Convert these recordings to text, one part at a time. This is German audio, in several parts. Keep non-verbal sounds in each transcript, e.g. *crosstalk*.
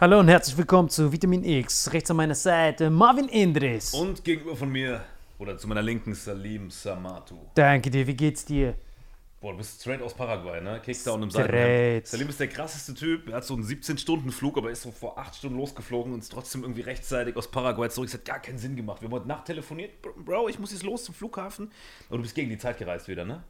Hallo und herzlich willkommen zu Vitamin X. Rechts an meiner Seite Marvin Indris. Und gegenüber von mir, oder zu meiner linken, Salim Samatu. Danke dir, wie geht's dir? Boah, du bist straight aus Paraguay, ne? Kickdown im. Seitenhemd. Salim ist der krasseste Typ. Er hat so einen 17-Stunden-Flug, aber ist so vor 8 Stunden losgeflogen und ist trotzdem irgendwie rechtzeitig aus Paraguay zurück. Es hat gar keinen Sinn gemacht. Wir haben heute Nacht telefoniert. Bro, ich muss jetzt los zum Flughafen. Aber du bist gegen die Zeit gereist wieder, ne?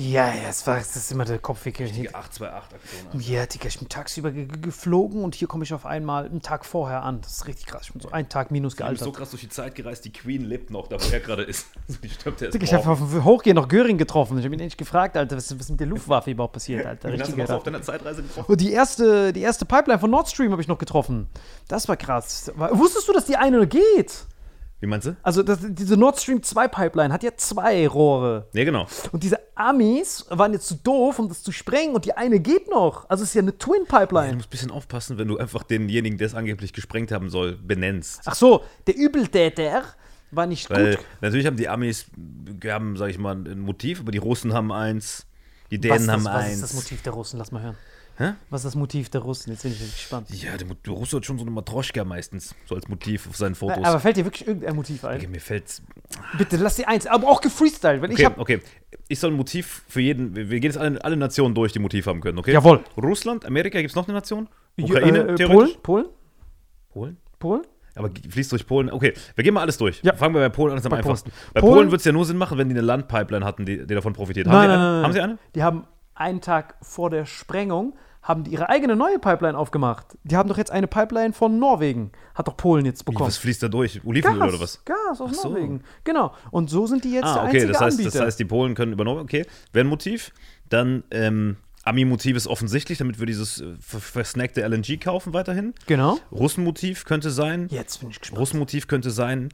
Ja, ja, es war, das ist immer der Kopfwickel. Die 828-Aktion. Alter. Ja, Digga, ich bin tagsüber ge ge- geflogen und hier komme ich auf einmal einen Tag vorher an. Das ist richtig krass. Ich bin so einen Tag minus Du bist so gealtert. krass durch die Zeit gereist, die Queen lebt noch, da wo er gerade ist. Die stirbt erst Digga, ich habe auf dem Hochgehen noch Göring getroffen. Ich habe ihn endlich gefragt, Alter, was, was ist mit der Luftwaffe überhaupt passiert, Alter. Wen hast du so auf deiner Zeitreise getroffen? Und die erste, die erste Pipeline von Nord Stream habe ich noch getroffen. Das war krass. Wusstest du, dass die eine geht? Wie meinst du? Also das, diese Nord Stream 2 Pipeline hat ja zwei Rohre. Ja, genau. Und diese Amis waren jetzt zu doof, um das zu sprengen und die eine geht noch. Also es ist ja eine Twin Du Pipeline. musst ein bisschen aufpassen, wenn du einfach denjenigen, der es angeblich gesprengt haben soll, benennst. Ach so, der Übeltäter war nicht Weil gut. natürlich haben die Amis, haben, sag ich mal, ein Motiv, aber die Russen haben eins, die Was, Dänen das, haben was eins. ist das Motiv der Russen? Lass mal hören. Hä? Was ist das Motiv der Russen? Jetzt bin ich gespannt. Ja, der, der Russe hat schon so eine Matroschka meistens, so als Motiv auf seinen Fotos. Aber fällt dir wirklich irgendein Motiv ein? okay, mir fällt's. Bitte, lass die eins. Aber auch gefreestylt, weil ich Okay, hab. okay. Ich soll ein Motiv für jeden. Wir gehen jetzt alle, alle Nationen durch, die Motiv haben können, okay? Jawohl. Russland, Amerika, gibt es noch eine Nation? Ukraine, äh, theoretisch? Polen? Polen? Polen? Polen? Aber fließt durch Polen. Okay, wir gehen mal alles durch. Ja. Fangen wir bei Polen an, das ist am einfachsten. Bei Polen- Polen, wird es ja nur Sinn machen, wenn die eine Landpipeline hatten, die, die davon profitiert. Haben, Nein, sie nein, nein, haben sie eine? Die haben einen Tag vor der Sprengung haben die ihre eigene neue Pipeline aufgemacht. Die haben doch jetzt eine Pipeline von Norwegen. Hat doch Polen jetzt Wie, bekommen. was fließt da durch? Olivenöl Gas, oder was? Gas aus so. Norwegen. Genau. Und so sind die jetzt der Ah, okay, einzige das heißt, Anbieter. das heißt, die Polen können über Norwegen, okay, wäre ein Motiv. Dann, ähm, Ami-Motiv ist offensichtlich, damit wir dieses äh, ver- versnackte LNG kaufen weiterhin. genau. Russenmotiv könnte sein. Jetzt bin ich gespannt. Russenmotiv könnte sein,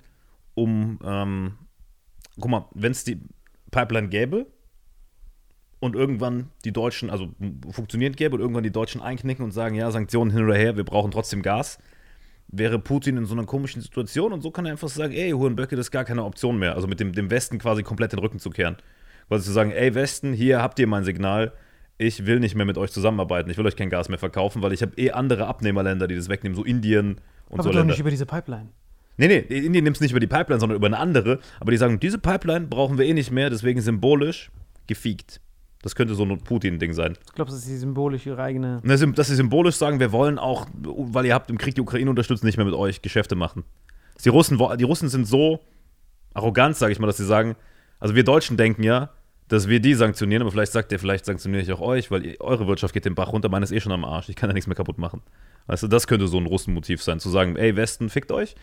um, ähm, guck mal, wenn es die Pipeline gäbe und irgendwann die Deutschen, also funktionierend gäbe und irgendwann die Deutschen einknicken und sagen, ja, Sanktionen hin oder her, wir brauchen trotzdem Gas, wäre Putin in so einer komischen Situation und so kann er einfach sagen, ey, Hurenböcke, das ist gar keine Option mehr. Also mit dem, dem Westen quasi komplett den Rücken zu kehren. Quasi zu sagen, ey, Westen, hier habt ihr mein Signal, ich will nicht mehr mit euch zusammenarbeiten, ich will euch kein Gas mehr verkaufen, weil ich habe eh andere Abnehmerländer, die das wegnehmen, so Indien und Aber so doch Länder. nicht über diese Pipeline. Nee, nee, Indien nimmt es nicht über die Pipeline, sondern über eine andere. Aber die sagen, diese Pipeline brauchen wir eh nicht mehr, deswegen symbolisch gefiegt. Das könnte so ein Putin-Ding sein. Ich glaube, das ist die symbolisch ihre eigene. Und das ist- Dass sie symbolisch sagen, wir wollen auch, weil ihr habt im Krieg die Ukraine unterstützt, nicht mehr mit euch Geschäfte machen. Die Russen, die Russen sind so arrogant, sage ich mal, dass sie sagen, also wir Deutschen denken ja, dass wir die sanktionieren, aber vielleicht sagt ihr, vielleicht sanktioniere ich auch euch, weil ihr, eure Wirtschaft geht den Bach runter, meine ist eh schon am Arsch, ich kann ja nichts mehr kaputt machen. Weißt du, das könnte so ein Russenmotiv sein, zu sagen, ey, Westen, fickt euch.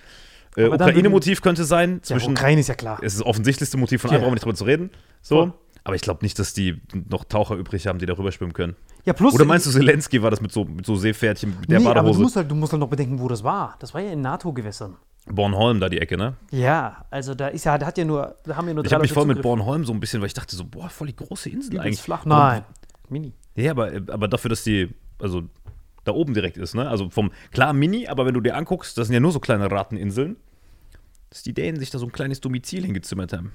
Äh, Ukraine-Motiv könnte sein, Ja, zwischen Ukraine ist ja klar. es ist das offensichtlichste Motiv von Ja. brauchen wir nicht drüber zu reden. So. Voll. Aber ich glaube nicht, dass die noch Taucher übrig haben, die darüber schwimmen können. Ja, plus. Oder meinst du, Zelensky war das mit so, mit so Seepferdchen, mit der nee, aber du Badehose? musst, halt, du musst halt noch bedenken, wo das war. Das war ja in NATO-Gewässern. Bornholm, da die Ecke, ne? Ja, also da ist ja, da hat ja nur, da haben ja nur Ich habe mich voll mit Zugriff. Bornholm so ein bisschen, weil ich dachte so, boah, voll die große Insel Übelst eigentlich. flach. Nein. Mini. Ja, aber, aber dafür, dass die, also da oben direkt ist, ne? Also vom, klar Mini, aber wenn du dir anguckst, das sind ja nur so kleine Ratteninseln, dass die Dänen sich da so ein kleines Domizil hingezimmert haben.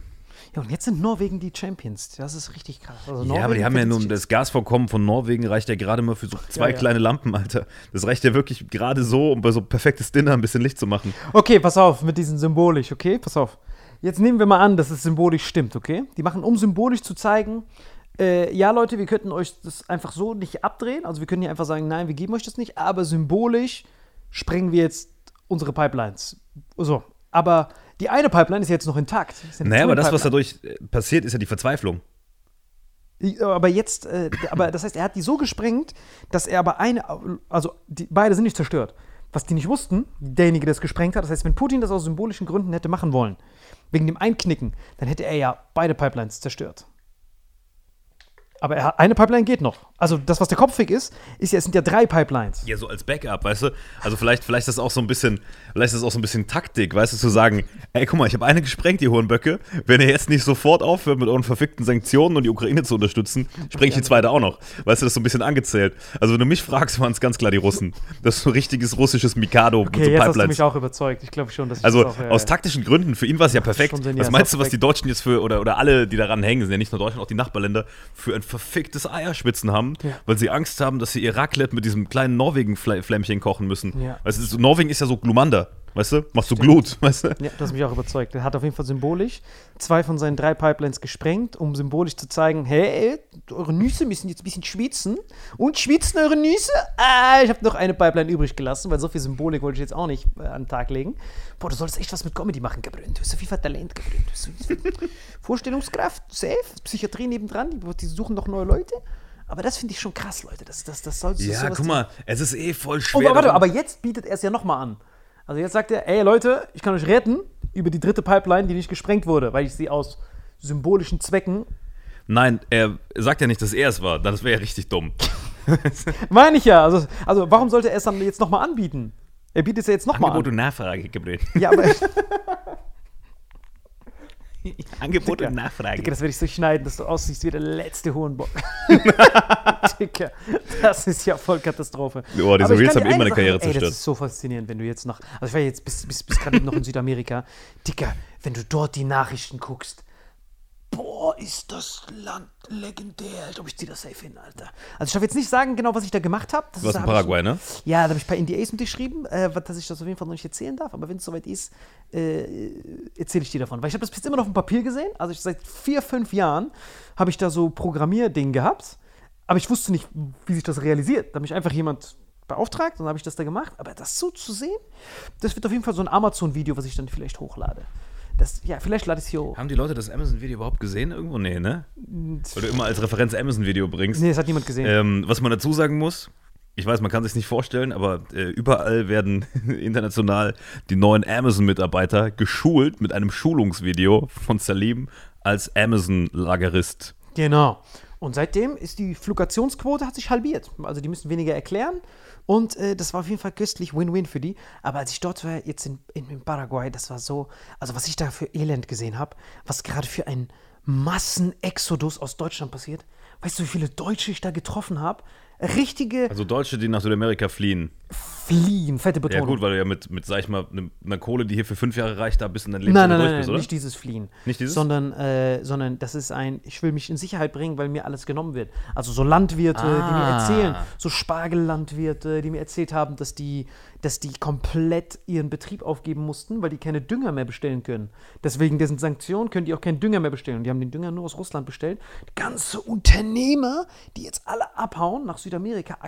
Ja, und jetzt sind Norwegen die Champions. Das ist richtig krass. Also Ja, aber die haben ja nun, das Gasvorkommen von Norwegen reicht ja gerade mal für so zwei ja. kleine Lampen, Alter. Das reicht ja wirklich gerade so, um bei so perfektes Dinner ein bisschen Licht zu machen. Okay, pass auf mit diesem symbolisch, okay? Pass auf. Jetzt nehmen wir mal an, dass es symbolisch stimmt, okay? Die machen, um symbolisch zu zeigen, äh, ja, Leute, wir könnten euch das einfach so nicht abdrehen. Also wir können hier einfach sagen, nein, wir geben euch das nicht, aber symbolisch sprengen wir jetzt unsere Pipelines. So. Aber die eine Pipeline ist jetzt noch intakt. Ja Naja, aber das, was dadurch äh, passiert, ist ja die Verzweiflung. Aber jetzt, äh, aber das heißt, er hat die so gesprengt, dass er aber eine, also die, beide sind nicht zerstört. Was die nicht wussten, derjenige, der es gesprengt hat, das heißt, wenn Putin das aus symbolischen Gründen hätte machen wollen, wegen dem Einknicken, dann hätte er ja beide Pipelines zerstört. Aber er eine Pipeline geht noch. Also das, was der Kopfweg ist, ist ja, es sind ja drei Pipelines. Ja, so als Backup, weißt du? Also vielleicht, vielleicht ist das auch so ein bisschen, vielleicht ist das auch so ein bisschen Taktik, weißt du, zu sagen, ey, guck mal, ich habe eine gesprengt, die Hohenböcke. Wenn ihr jetzt nicht sofort aufhört mit euren verfickten Sanktionen und die Ukraine zu unterstützen, spreng ich die zweite auch noch. Weißt du, das ist so ein bisschen angezählt. Also wenn du mich fragst, waren es ganz klar die Russen. Das ist so ein richtiges russisches Mikado Okay, mit so jetzt hast du Pipelines. mich auch überzeugt. Ich glaube schon, dass ich Also das auch, äh, aus taktischen Gründen, für ihn war es ja perfekt. Was meinst du, was die Deutschen jetzt für, oder, oder alle, die daran hängen, sind ja nicht nur Deutschland, auch die Nachbarländer, für ein verficktes Eierschwitzen haben, Ja. weil sie Angst haben, dass sie ihr Raclette mit diesem kleinen Norwegen-Flämmchen kochen müssen. Ja. Weißt du, so- Norwegen ist ja so Glumanda, weißt du? Machst du Glut, *laughs* weißt du? Ja, du hast mich auch überzeugt. Er hat auf jeden Fall symbolisch zwei von seinen drei Pipelines gesprengt, um symbolisch zu zeigen, hey, eure Nüsse müssen jetzt ein bisschen schwitzen. Und schwitzen eure Nüsse? Ah, ich habe noch eine Pipeline übrig gelassen, weil so viel Symbolik wollte ich jetzt auch nicht äh, an den Tag legen. Boah, du solltest echt was mit Comedy machen, Gabriel. Du hast so viel Talent, Gabriel. Du hast so viel *laughs* Vorstellungskraft, safe, Psychiatrie nebendran, die, die suchen noch neue Leute. Aber das finde ich schon krass, Leute. Das, das, das sollst du Ja, guck mal, es ist eh voll Oh, schwer. aber, warte, aber jetzt bietet er es ja nochmal an. Also jetzt sagt er, ey Leute, ich kann euch retten über die dritte Pipeline, die nicht gesprengt wurde, weil ich sie aus symbolischen Zwecken. Nein, er sagt ja nicht, dass er es war. Das wäre ja richtig dumm. *laughs* Meine ich ja. Also, also warum sollte er es dann jetzt nochmal anbieten? Er bietet es ja jetzt nochmal Angebot an. und Nachfrage, Gabriel. Ja, aber *laughs* *laughs* *laughs* Angebot Digga, und Nachfrage. Digga, das werde ich so schneiden, dass du aussiehst wie der letzte Hohenbock. *laughs* Digga, das ist ja voll Katastrophe. Boah, diese Reels haben meine eine Karriere zerstört. Das ist so faszinierend, wenn du jetzt noch. Also ich war jetzt bis, bis, bis gerade eben noch in Südamerika. Digga, wenn du dort die Nachrichten guckst. Boah, ist das Land legendär. Ich glaube, ich ziehe das safe hin, Alter. Also ich darf jetzt nicht sagen, genau, was ich da gemacht habe. Du warst in Paraguay, ne? Ja, da habe ich ein paar NDAs unterschrieben, äh, was- dass ich das auf jeden Fall noch nicht erzählen darf. Aber wenn es soweit ist, äh, erzähle ich dir davon. Weil ich habe das bis jetzt immer noch auf dem Papier gesehen. Also ich, seit vier, fünf Jahren habe ich da so Programmierding gehabt. Aber ich wusste nicht, wie sich das realisiert. Da habe mich einfach jemand beauftragt und dann habe ich das da gemacht. Aber das so zu sehen, das wird auf jeden Fall so ein Amazon-Video, was ich dann vielleicht hochlade. Das, ja, vielleicht lade ich es hier hoch. Haben die Leute das Amazon-Video überhaupt gesehen irgendwo? Nee, ne? Weil du immer als Referenz Amazon-Video bringst. Nee, das hat niemand gesehen. Ähm, was man dazu sagen muss, ich weiß, man kann sich nicht vorstellen, aber äh, überall werden *laughs* international die neuen Amazon-Mitarbeiter geschult mit einem Schulungsvideo von Salim als Amazon-Lagerist. Genau. Und seitdem ist die Fluktuationsquote hat sich halbiert. Also die müssen weniger erklären. Und äh, das war auf jeden Fall köstlich Win-Win für die. Aber als ich dort war, jetzt in, in, in Paraguay, das war so, also was ich da für Elend gesehen habe, was gerade für ein Massenexodus aus Deutschland passiert. Weißt du, wie viele Deutsche ich da getroffen habe? Richtige Also Deutsche, die nach Südamerika fliehen. Fliehen, fette Ja Betonung. gut, weil du ja mit, mit sag ich mal, ne- einer Kohle, die hier für fünf Jahre reicht, da bist du dein Leben Nein, durch nein, nein, bist, nein, oder? nicht dieses Fliehen. Nicht dieses? Sondern, äh, sondern das ist ein, ich will mich in Sicherheit bringen, weil mir alles genommen wird. Also so Landwirte, die mir Ah. erzählen, so Spargellandwirte, die mir erzählt haben, dass die, dass die komplett ihren Betrieb aufgeben mussten, weil die keine Dünger mehr bestellen können. Deswegen dessen Sanktionen können die auch keinen Dünger mehr bestellen. Und die haben den Dünger nur aus Russland bestellt. Ganze Unternehmer, die jetzt alle abhauen nach Südamerika,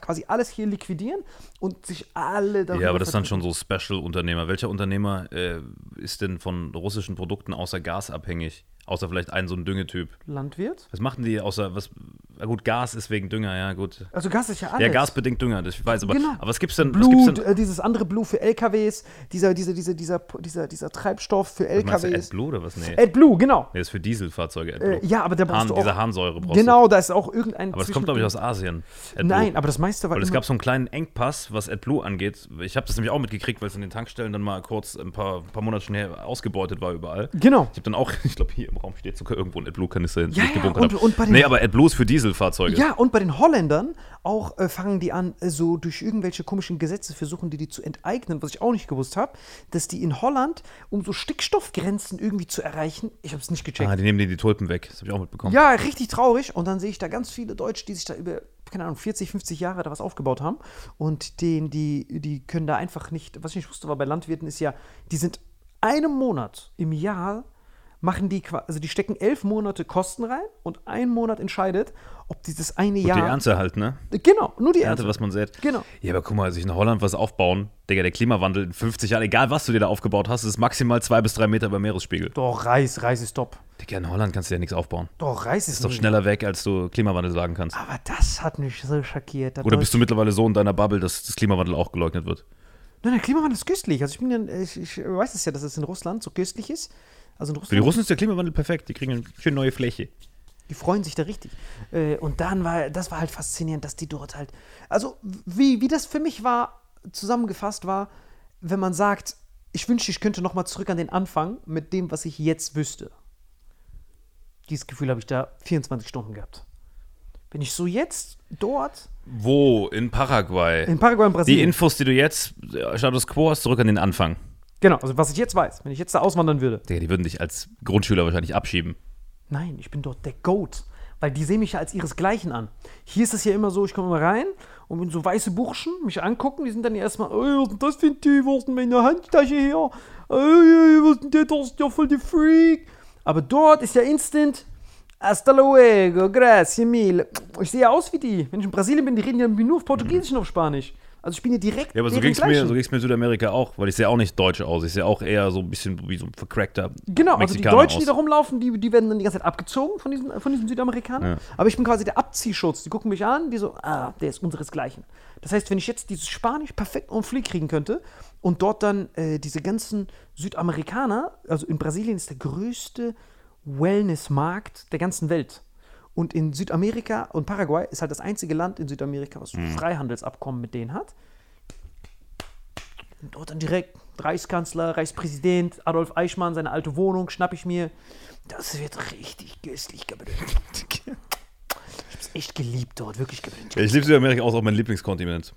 quasi alles hier liquidieren und sich alle darüber Ja, aber das verdienen. schon so Special-Unternehmer. Welcher Unternehmer äh, ist denn von russischen Produkten außer Gas abhängig? Außer vielleicht ein so ein Düngetyp. Landwirt. Was machen die außer, was, na gut, Gas ist wegen Dünger, ja gut. Also Gas ist ja alles. Ja, Gas bedingt Dünger, das ich weiß, aber, Genau. aber was gibt's denn, was gibt's denn, äh, dieses andere Blue für LKWs, dieser, dieser, dieser, dieser, dieser, dieser Treibstoff für was meinst du, LKWs. AdBlue oder was? Nee, AdBlue, genau. nee, ist für Dieselfahrzeuge AdBlue. Äh, ja, aber da brauchst Harn, du diese. Harnsäure brauchst du. Genau, da ist auch irgendein. Aber das kommt, glaube ich, aus Asien. AdBlue. Nein, aber das meiste war. Weil es gab so einen kleinen Engpass, was AdBlue angeht. Ich habe das nämlich auch mitgekriegt, weil es in den Tankstellen dann mal kurz ein paar, paar Monate schon her ausgebeutet war überall. Genau. Ich habe dann auch, *laughs* ich glaube, hier im Raum steht sogar irgendwo ein AdBlue-Kanister hin. Ja, ja, und- und bei den- Nee, aber AdBlue ist für Dieselfahrzeuge. Ja, und bei den Holländern auch äh, fangen die an, äh, so durch irgendwelche komischen Gesetze versuchen die die zu enteignen, was ich auch nicht gewusst habe, dass die in Holland, um so Stickstoffgrenzen irgendwie zu erreichen, ich habe es nicht gecheckt. Ah, die nehmen dir die Tulpen weg. Das habe ich auch mitbekommen. Ja, richtig traurig. Und dann sehe ich da ganz viele Deutsche, die sich da über, keine Ahnung, 40, 50 Jahre da was aufgebaut haben. Und den, die, die können da einfach nicht, was ich nicht wusste, war bei Landwirten ist ja, die sind einen Monat im Jahr, machen die, qua- also die stecken elf Monate Kosten rein und ein Monat entscheidet, ob dieses eine Gut, Jahr. die Ernte halt, ne? Genau, nur die Ernte, Ernte. was man sät. Genau. Ja, aber guck mal, sich in Holland was aufbauen, Digga, der Klimawandel in 50 Jahren, egal was du dir da aufgebaut hast, ist maximal zwei bis drei Meter über Meeresspiegel. Doch, Reis, Reis ist top. Digga, in Holland kannst du ja nichts aufbauen. Doch, Reis ist, Ist doch schneller weg, als du Klimawandel sagen kannst. Aber das hat mich so schockiert. Oder bist du mittlerweile so in deiner Bubble, dass das Klimawandel auch geleugnet wird? Nein, der Klimawandel ist köstlich. Also ich bin ja, ich, ich weiß es ja, dass es in Russland so köstlich ist. Also in Für die Russland, Russen ist der Klimawandel perfekt. Die kriegen eine schön neue Fläche. die freuen sich da richtig. Äh, und dann war, das war halt faszinierend, dass die dort halt, also wie, wie das für mich war, zusammengefasst war, wenn man sagt, ich wünschte, ich könnte noch mal zurück an den Anfang mit dem, was ich jetzt wüsste. Dieses Gefühl habe ich da 24 Stunden gehabt. Wenn ich so jetzt dort Wo? In Paraguay. in Paraguay und die Brasilien, Infos, die du jetzt, äh, Status Quo hast, zurück an den Anfang. Genau, also was ich jetzt weiß, wenn ich jetzt da auswandern würde, Digga, die würden dich als Grundschüler wahrscheinlich abschieben. Nein, ich bin dort der Goat. weil die sehen mich ja als ihresgleichen an. Hier ist es ja immer so, ich komme mal rein und wenn so weiße Burschen mich angucken, die sind dann erstmal, oh, was ist denn das für ein Typ, was ist denn meine Handtasche her? Oh, was ist denn der, das ist ja voll der Freak. Aber dort ist ja instant, hasta luego, gracias mil. Ich sehe aus wie die. Wenn ich in Brasilien bin, die reden ja nur auf Portugiesisch und auf Spanisch. Also ich bin ja direkt Ja, aber so ging es mir, so ging's mir in Südamerika auch, weil ich sehe auch nicht deutsch aus. Ich sehe auch eher so ein bisschen wie so ein vercrackter Genau, also die Mexikaner Deutschen, die da aus. rumlaufen, die, die werden dann die ganze Zeit abgezogen von diesen, von diesen Südamerikanern. Ja. Aber ich bin quasi der Abziehschutz. Die gucken mich an, die so, ah, der ist unseresgleichen. Das heißt, wenn ich jetzt dieses Spanisch perfekt en flieg kriegen könnte und dort dann äh, diese ganzen Südamerikaner, also in Brasilien ist der größte Wellnessmarkt der ganzen Welt. Und in Südamerika und Paraguay ist halt das einzige Land in Südamerika, was ein Freihandelsabkommen mit denen hat. Und dort dann direkt Reichskanzler, Reichspräsident, Adolf Eichmann, seine alte Wohnung, schnapp ich mir. Das wird richtig köstlich, Gabriel. *laughs* Ich hab's echt geliebt dort, wirklich. Ja, ich liebe Südamerika auch, auch mein Lieblingskontinent.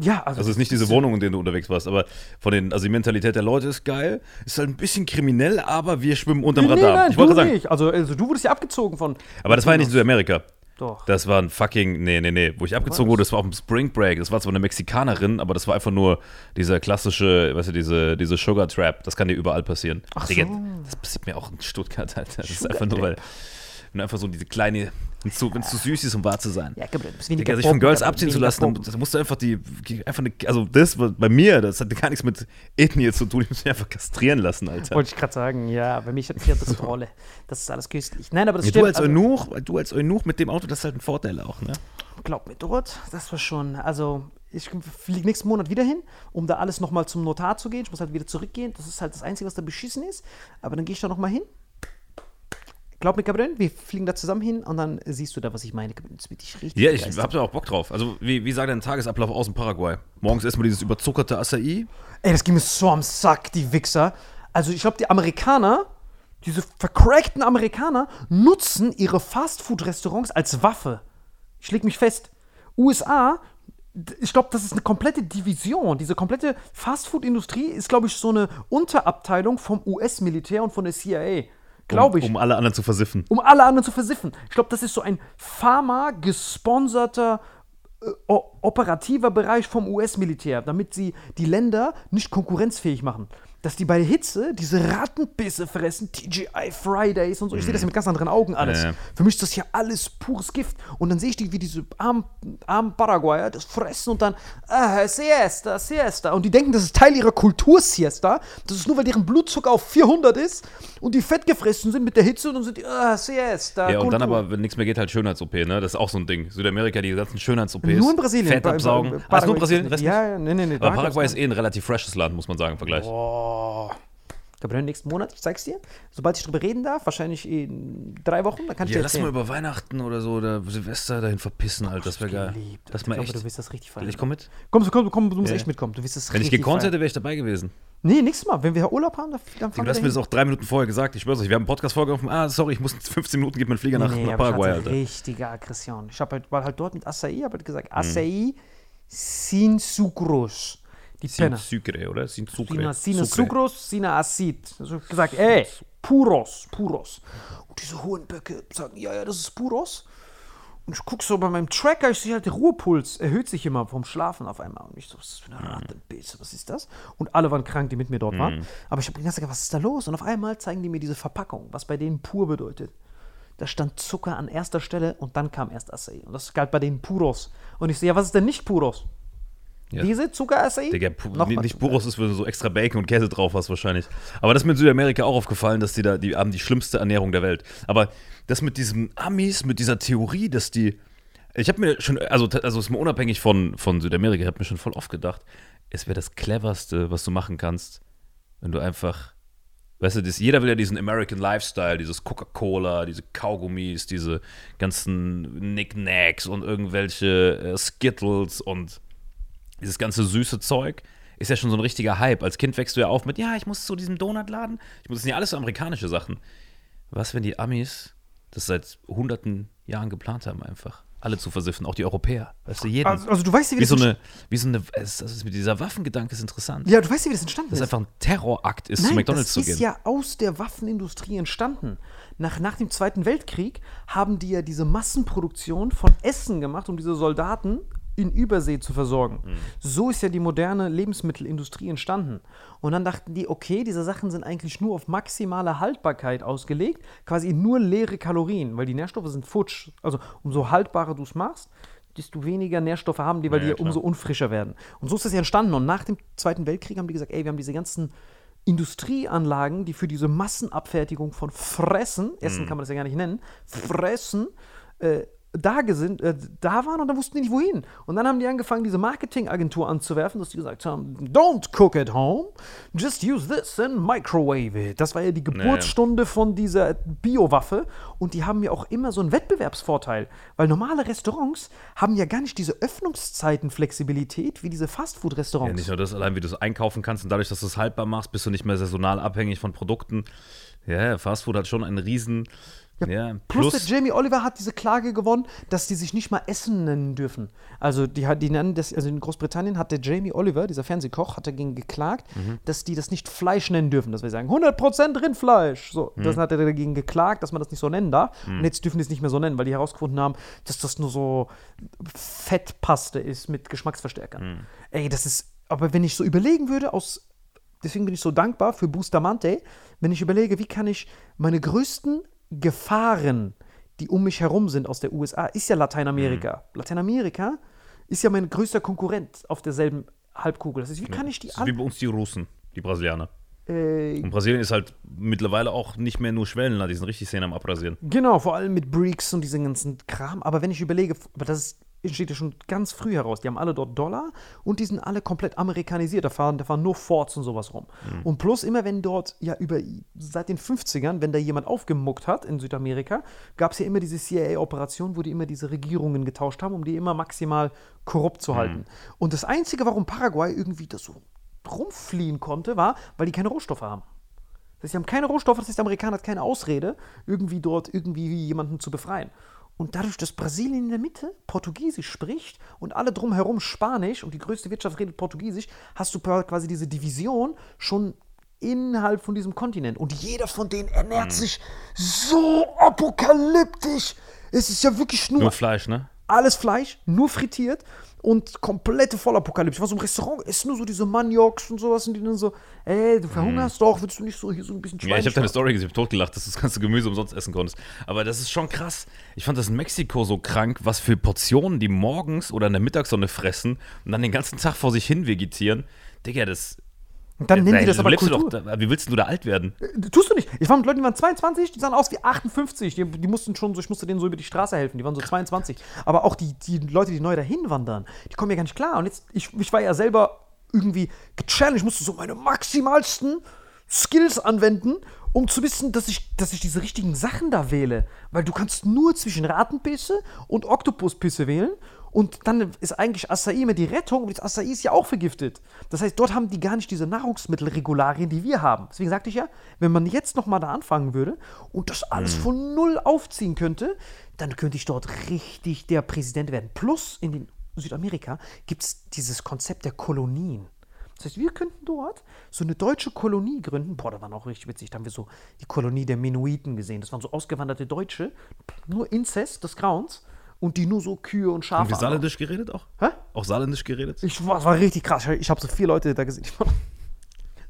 Ja, also. Also es ist nicht diese Wohnung, in der du unterwegs warst, aber von den, also die Mentalität der Leute ist geil. Ist halt ein bisschen kriminell, aber wir schwimmen unterm Nee, Radar. nein, ich wollte sagen, nicht. Also, also, du wurdest ja abgezogen von. aber das war ja nicht in Südamerika. Doch. Das war ein fucking, nee, nee, nee. Wo ich abgezogen wurde, das war auf dem Spring Break. Das war zwar eine Mexikanerin, aber das war einfach nur dieser klassische, weißt du, diese, diese Sugar Trap. Das kann dir überall passieren. Ach so. Das passiert mir auch in Stuttgart, Alter. Das ist Sugar einfach nur, weil. Wenn du einfach so diese kleine, wenn es zu, wenn's zu süß ist, um wahr zu sein. Ja, du bist weniger sich von Girls abziehen zu lassen, dann musst du einfach die, einfach eine, also das bei mir, das hat gar nichts mit Ethnie zu tun, ich muss mich einfach kastrieren lassen, Alter. Wollte ich gerade sagen, ja, bei mir hat das *laughs* Rolle. Das ist alles köstlich. Nein, aber das Ja, stimmt. du als also, Eunuch, du als Eunuch mit dem Auto, das ist halt ein Vorteil auch, ne? glaub mir, dort, das war schon, also ich fliege nächsten Monat wieder hin, um da alles nochmal zum Notar zu gehen. Ich muss halt wieder zurückgehen. Das ist halt das Einzige, was da beschissen ist. Aber dann gehe ich da nochmal hin. Glaub mir, Gabriel, wir fliegen da zusammen hin und dann siehst du da, was ich meine. Das wird dich richtig Ja, ich hab da auch Bock drauf. Also, wie, wie sah dein Tagesablauf aus in Paraguay? Morgens erstmal dieses überzuckerte Acai. Ey, das ging mir so am Sack, die Wichser. Also ich glaube, die Amerikaner, diese vercrackten Amerikaner, nutzen ihre Fastfood-Restaurants als Waffe. Ich leg mich fest. USA, ich glaube, das ist eine komplette Division. Diese komplette Fastfood-Industrie ist, glaube ich, so eine Unterabteilung vom US-Militär und von der CIA. Glaube ich. Um, alle anderen zu versiffen. um alle anderen zu versiffen. Ich glaube, das ist so ein Pharma-gesponserter äh, operativer Bereich vom US-Militär, damit sie die Länder nicht konkurrenzfähig machen. Dass die bei Hitze diese Rattenbisse fressen, TGI Fridays und so. Ich sehe das ja mit ganz anderen Augen alles. Ja. Für mich ist das ja alles pures Gift. Und dann sehe ich die, wie diese armen, armen Paraguayer das fressen und dann, ah, Siesta, Siesta. Und die denken, das ist Teil ihrer Kultur, Siesta. Das ist nur, weil deren Blutzucker auf 400 ist und die fett gefressen sind mit der Hitze und dann sind die, ah, Siesta. Ja, und dann Kultur. aber, wenn nichts mehr geht, halt Schönheits-OP, ne? Das ist auch so ein Ding. Südamerika, die ganzen Schönheits-OPs. Nur in Brasilien. Fett absaugen. bei- Ah, nur Paraguay- Brasilien? Rest Ja, ja, nee, nee, nee. Aber Paraguay ist eh ein relativ freshes Land, muss man sagen, im Vergleich. Boah. Gabriel, nächsten Monat, ich zeig's dir. Sobald ich drüber reden darf, wahrscheinlich in drei Wochen, dann kann ich Ja, dir lass mal über Weihnachten oder so oder Silvester dahin verpissen, Alter. Das wäre geil. Geliebt. Das ich mal glaube, echt. du wirst das richtig feiern. Ich komme mit. Komm, komm, komm, du musst Ja. echt mitkommen. Du wirst das Wenn ich gekonnt hätte, wäre ich dabei gewesen. Nee, nächstes Mal. Wenn wir Urlaub haben, dann, Du fahren wir hast mir das auch drei Minuten vorher gesagt. Ich schwör's euch, wir haben einen Podcast-Folge auf dem. Ah, sorry, ich muss *laughs* in 15 Minuten, geht mein Flieger nach, nee, nach Paraguay, Alter. richtige Aggression. Ich hab halt, war halt dort mit Acai, habe halt gesagt, Mhm. Acai sin sucros. Die Penner. Sucre, oder? Sin Sucre. Sina, sina Sucre. sucros, sina acid. Also gesagt, ey, puros, puros. Und diese hohen Böcke sagen, ja, ja, das ist puros. Und ich guck so bei meinem Tracker, ich sehe halt, der Ruhepuls erhöht sich immer vom Schlafen auf einmal. Und ich so, was ist das für eine Rattenbisse, was ist das? Und alle waren krank, die mit mir dort waren. Aber ich habe gesagt, was ist da los? Und auf einmal zeigen die mir diese Verpackung, was bei denen pur bedeutet. Da stand Zucker an erster Stelle und dann kam erst Acai. Und das galt bei denen Puros. Und ich so, ja, was ist denn nicht Puros? Ja. Diese Zucker-Acai? Digga, pu Noch nicht. Puros ist, wenn du so extra Bacon und Käse drauf hast, wahrscheinlich. Aber das ist mir in Südamerika auch aufgefallen, dass die da, die haben die schlimmste Ernährung der Welt. Aber das mit diesen Amis, mit dieser Theorie, dass die. Ich habe mir schon, also, also ist mal unabhängig von, von Südamerika, ich habe mir schon voll oft gedacht, es wäre das cleverste, was du machen kannst, wenn du einfach. Weißt du, das, jeder will ja diesen American Lifestyle, dieses Coca-Cola, diese Kaugummis, diese ganzen Knickknacks und irgendwelche äh, Skittles und dieses ganze süße Zeug ist ja schon so ein richtiger Hype. Als Kind wächst du ja auf mit, ja, ich muss zu diesem Donutladen. Ich muss, das sind ja alles so amerikanische Sachen. Was, wenn die Amis das seit hunderten Jahren geplant haben einfach? alle zu versiffen, auch die Europäer. Weißt du, jeden. Also, also du weißt ja, wie, wie das so eine, wie so eine, es, das ist mit dieser Waffengedanke ist interessant. Ja, du weißt ja, wie das entstanden Dass ist. es einfach ein Terrorakt ist, zu Nein, McDonalds das zu ist gehen. ja aus der Waffenindustrie entstanden. Nach, nach dem Zweiten Weltkrieg haben die ja diese Massenproduktion von Essen gemacht, um diese Soldaten in Übersee zu versorgen. Mhm. So ist ja die moderne Lebensmittelindustrie entstanden. Und dann dachten die, okay, diese Sachen sind eigentlich nur auf maximale Haltbarkeit ausgelegt, quasi nur leere Kalorien, weil die Nährstoffe sind futsch. Also umso haltbarer du es machst, desto weniger Nährstoffe haben die, weil Ja, die ja, umso unfrischer werden. Und so ist das ja entstanden. Und nach dem Zweiten Weltkrieg haben die gesagt, ey, wir haben diese ganzen Industrieanlagen, die für diese Massenabfertigung von Fressen, Essen kann man das ja gar nicht nennen, Fressen, äh, da, gesinnt, äh, da waren und dann wussten die nicht wohin. Und dann haben die angefangen, diese Marketingagentur anzuwerfen, dass die gesagt haben, don't cook at home, just use this and microwave it. Das war ja die Geburtsstunde von dieser Biowaffe und die haben ja auch immer so einen Wettbewerbsvorteil, weil normale Restaurants haben ja gar nicht diese Öffnungszeitenflexibilität wie diese Ja, Fastfood-Restaurants. nicht nur das, allein wie du es einkaufen kannst und dadurch, dass du es haltbar machst, bist du nicht mehr saisonal abhängig von Produkten. Ja, Fastfood hat schon einen riesen ja, Plus, Plus. der Jamie Oliver hat diese Klage gewonnen, dass die sich nicht mal Essen nennen dürfen. Also die, die nennen das, also in Großbritannien hat der Jamie Oliver, dieser Fernsehkoch, hat dagegen geklagt, Mhm. dass die das nicht Fleisch nennen dürfen. Dass wir sagen, 100% Rindfleisch. So, Mhm. das hat er dagegen geklagt, dass man das nicht so nennen darf. Und jetzt dürfen die es nicht mehr so nennen, weil die herausgefunden haben, dass das nur so Fettpaste ist mit Geschmacksverstärkern. Mhm. Ey, das ist, aber wenn ich so überlegen würde, aus deswegen bin ich so dankbar für Bustamante, wenn ich überlege, wie kann ich meine größten Gefahren, die um mich herum sind aus der USA, ist ja Lateinamerika. Mhm. Lateinamerika ist ja mein größter Konkurrent auf derselben Halbkugel. Das heißt, wie kann ich die Das ist wie bei uns die Russen, die Brasilianer. Äh, Und Brasilien ist halt mittlerweile auch nicht mehr nur Schwellenland, die sind richtig Szene am Abrasieren. genau, vor allem mit Breaks und diesem ganzen Kram. Aber wenn ich überlege, aber das ist, entsteht ja schon ganz früh heraus. Die haben alle dort Dollar und die sind alle komplett amerikanisiert. Da fahren, da fahren nur Fords und sowas rum. Und plus immer, wenn dort ja über seit den 50ern, wenn da jemand aufgemuckt hat in Südamerika, gab es ja immer diese CIA-Operation, wo die immer diese Regierungen getauscht haben, um die immer maximal korrupt zu halten. Und das Einzige, warum Paraguay irgendwie das so rumfliehen konnte, war, weil die keine Rohstoffe haben. Das heißt, sie haben keine Rohstoffe, das heißt, der Amerikaner hat keine Ausrede, irgendwie dort irgendwie jemanden zu befreien. Und dadurch, dass Brasilien in der Mitte Portugiesisch spricht und alle drumherum Spanisch und die größte Wirtschaft redet Portugiesisch, hast du quasi diese Division schon innerhalb von diesem Kontinent. Und jeder von denen ernährt sich so apokalyptisch. Es ist ja wirklich nur Nur Fleisch, ne? alles Fleisch, nur frittiert und komplette Vollapokalypse. Ich war so im Restaurant, ist nur so diese Manioks und sowas und die dann so, ey, du verhungerst doch, willst du nicht so hier so ein bisschen Ja, ich habe deine Story gesehen, ich habe totgelacht, dass du das ganze Gemüse umsonst essen konntest. Aber das ist schon krass. Ich fand das in Mexiko so krank, was für Portionen die morgens oder in der Mittagssonne fressen und dann den ganzen Tag vor sich hin vegetieren. Digga, das. Und dann nennen die das aber Kultur. Doch, wie willst du da alt werden? Äh, Tust du nicht. Ich war mit Leuten, die waren 22, die sahen aus wie 58. Die, die mussten schon so, ich musste denen so über die Straße helfen. Die waren so 22. Aber auch die, die Leute, die neu dahin wandern, die kommen ja gar nicht klar. Und jetzt, ich, ich war ja selber irgendwie gechallenged, ich musste so meine maximalsten Skills anwenden, um zu wissen, dass ich, dass ich diese richtigen Sachen da wähle. Weil du kannst nur zwischen Ratenpisse und Oktopuspisse wählen. Und dann ist eigentlich Acai immer die Rettung und das Acai ist ja auch vergiftet. Das heißt, dort haben die gar nicht diese Nahrungsmittelregularien, die wir haben. Deswegen sagte ich ja, wenn man jetzt nochmal da anfangen würde und das alles von null aufziehen könnte, dann könnte ich dort richtig der Präsident werden. Plus in den Südamerika gibt es dieses Konzept der Kolonien. Das heißt, wir könnten dort so eine deutsche Kolonie gründen. Boah, da war auch richtig witzig. Da haben wir so die Kolonie der Menuiten gesehen. Das waren so ausgewanderte Deutsche, nur Inzest des Grauens und die nur so Kühe und Schafe. Haben wir saarländisch geredet auch? Hä? Auch saarländisch geredet? Ich war, das war richtig krass. Ich habe so vier Leute da gesehen. Ich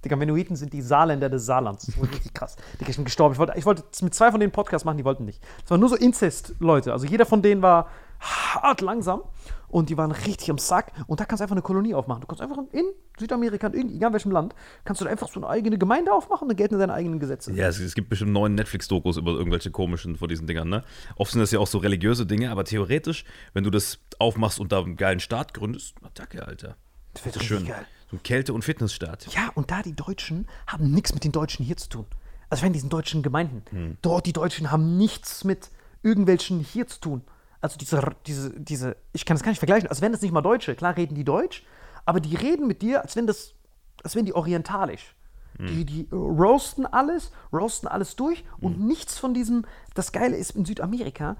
Digga, Menuiten sind die Saarländer des Saarlands. Das war richtig krass. Digga, ich bin gestorben. Ich wollte, ich wollte mit zwei von denen Podcast machen, die wollten nicht. Es waren nur so Inzest-Leute. Also jeder von denen war hart langsam und die waren richtig am Sack. Und da kannst du einfach eine Kolonie aufmachen. Du kannst einfach in Südamerika, in egal welchem Land, kannst du da einfach so eine eigene Gemeinde aufmachen und dann gelten deine eigenen Gesetze. Ja, es, es gibt bestimmt neun Netflix-Dokus über irgendwelche komischen von diesen Dingern, ne? Oft sind das ja auch so religiöse Dinge, aber theoretisch, wenn du das aufmachst und da einen geilen Staat gründest, Attacke, Alter. Das wird Schön. geil. So ein Kälte- und Fitnessstaat. Ja, und da die Deutschen haben nichts mit den Deutschen hier zu tun. Also wenn diesen deutschen Gemeinden. Hm. Dort die Deutschen haben nichts mit irgendwelchen hier zu tun. Also diese, diese, diese, ich kann das gar nicht vergleichen, als wären das nicht mal Deutsche. Klar reden die Deutsch, aber die reden mit dir, als wenn das, als wären die orientalisch. Hm. Die, die äh, roasten alles, roasten alles durch und nichts von diesem, das Geile ist in Südamerika,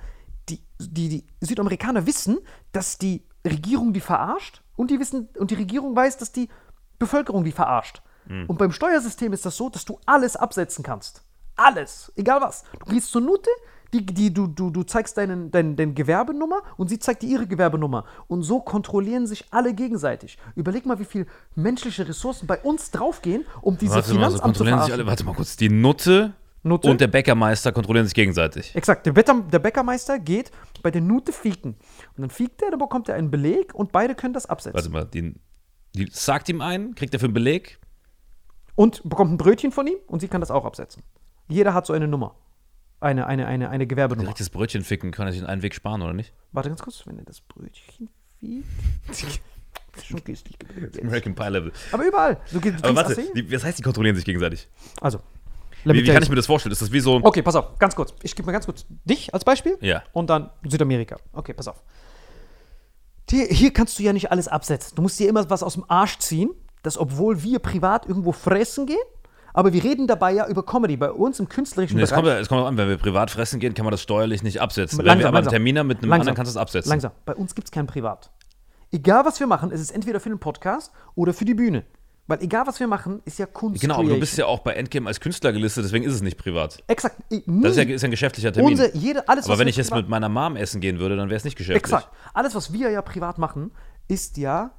die die, die Südamerikaner wissen, dass die Regierung die verarscht und die wissen und die Regierung weiß, dass die Bevölkerung die verarscht. Und beim Steuersystem ist das so, dass du alles absetzen kannst. Alles, egal was. Du gehst zur Nute, die, die, du, du, du zeigst deinen, dein, deine Gewerbenummer und sie zeigt dir ihre Gewerbenummer. Und so kontrollieren sich alle gegenseitig. Überleg mal, wie viel menschliche Ressourcen bei uns draufgehen, um diese Warte mal, so Finanzamt zu kontrollieren sich alle. Warte mal kurz. Die Nutte, Nutte? und der Bäckermeister kontrollieren sich gegenseitig. Exakt, der, Wetter, der Bäckermeister geht bei der Nute fieken. Und dann fiekt er, dann bekommt er einen Beleg und beide können das absetzen. Warte mal, die, die sagt ihm einen, kriegt er für einen Beleg. Und bekommt ein Brötchen von ihm und sie kann das auch absetzen. Jeder hat so eine Nummer. Eine, eine, eine, eine Gewerbenummer. Direkt das Brötchen ficken, kann er sich in einen Weg sparen, oder nicht? Warte ganz kurz, wenn er das Brötchen. Das *laughs* ist schon günstig gebildet. American Pie Level. Aber überall. Du, du Aber warte, die, was heißt, die kontrollieren sich gegenseitig? Also. Wie, wie kann ich mir das vorstellen? Ist das wie so. Okay, pass auf, ganz kurz. Ich gebe mir ganz kurz dich als Beispiel Ja. und dann Südamerika. Okay, pass auf. Hier, hier kannst du ja nicht alles absetzen. Du musst dir immer was aus dem Arsch ziehen, dass obwohl wir privat irgendwo fressen gehen, aber wir reden dabei ja über Comedy. Bei uns im künstlerischen Nee, es, kommt, Bereich. es kommt auch an, wenn wir privat fressen gehen, kann man das steuerlich nicht absetzen. wenn Langsam, wir aber einen langsam. Termin haben mit einem Langsam. anderen, kannst du es absetzen. Langsam. Bei uns gibt es kein Privat. Egal, was wir machen, ist es entweder für den Podcast oder für die Bühne. Weil egal, was wir machen, ist ja Kunst. Genau, aber du bist ja auch bei Endgame als Künstler gelistet, deswegen ist es nicht privat. Exakt. Nie. Das ist ja, ist ein geschäftlicher Termin. Unser, jede, alles, aber wenn ich jetzt mit meiner Mom essen gehen würde, dann wäre es nicht geschäftlich. Exakt. Alles, was wir ja privat machen, ist ja.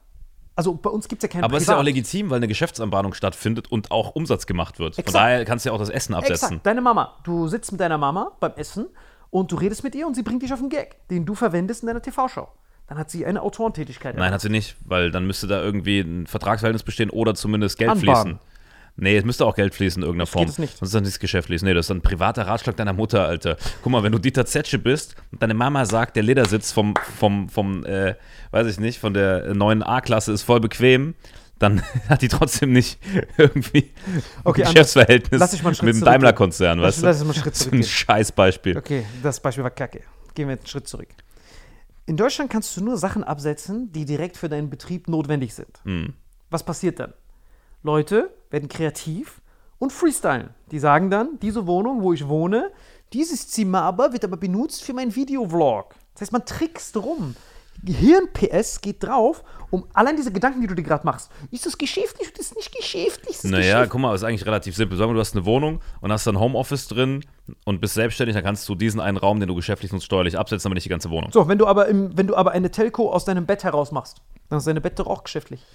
Also bei uns gibt es ja kein Aber es ist ja auch legitim, weil eine Geschäftsanbahnung stattfindet und auch Umsatz gemacht wird. Von Exakt. daher kannst du ja auch das Essen absetzen. Exakt. Deine Mama. Du sitzt mit deiner Mama beim Essen und du redest mit ihr und sie bringt dich auf einen Gag, den du verwendest in deiner TV-Show. Dann hat sie eine Autorentätigkeit. Nein, hat sie nicht, weil dann müsste da irgendwie ein Vertragsverhältnis bestehen oder zumindest Geld Anbahnen. fließen. Nee, es müsste auch Geld fließen in irgendeiner Form. geht es nicht. Sonst ist das nicht geschäftlich. Nee, das ist ein privater Ratschlag deiner Mutter, Alter. Guck mal, wenn du Dieter Zetsche bist und deine Mama sagt, der Ledersitz vom, vom, vom äh, weiß ich nicht, von der neuen A-Klasse ist voll bequem, dann *laughs* hat die trotzdem nicht *laughs* irgendwie Okay, ein Geschäftsverhältnis lass ich mal mit dem. Daimler-Konzern, weißt du? lass ich mal einen Schritt *laughs* so ein. Scheißbeispiel. Okay, das Beispiel war kacke. Gehen wir einen Schritt zurück. In Deutschland kannst du nur Sachen absetzen, die direkt für deinen Betrieb notwendig sind. Hm. Was passiert dann? Leute werden kreativ und freestylen. Die sagen dann, diese Wohnung, wo ich wohne, dieses Zimmer aber wird aber benutzt für meinen Videovlog. Das heißt, man trickst rum. Gehirn-PS geht drauf, um allein diese Gedanken, die du dir gerade machst. Ist das geschäftlich oder ist das nicht geschäftlich? Das Naja, geschäftlich? guck mal, ist eigentlich relativ simpel. Sagen wir, du hast eine Wohnung und hast dann Homeoffice drin und bist selbstständig, dann kannst du diesen einen Raum, den du geschäftlich nutzt, steuerlich absetzen, aber nicht die ganze Wohnung. So, wenn du aber, im, wenn du aber eine Telco aus deinem Bett heraus machst, dann ist deine Bett doch auch geschäftlich.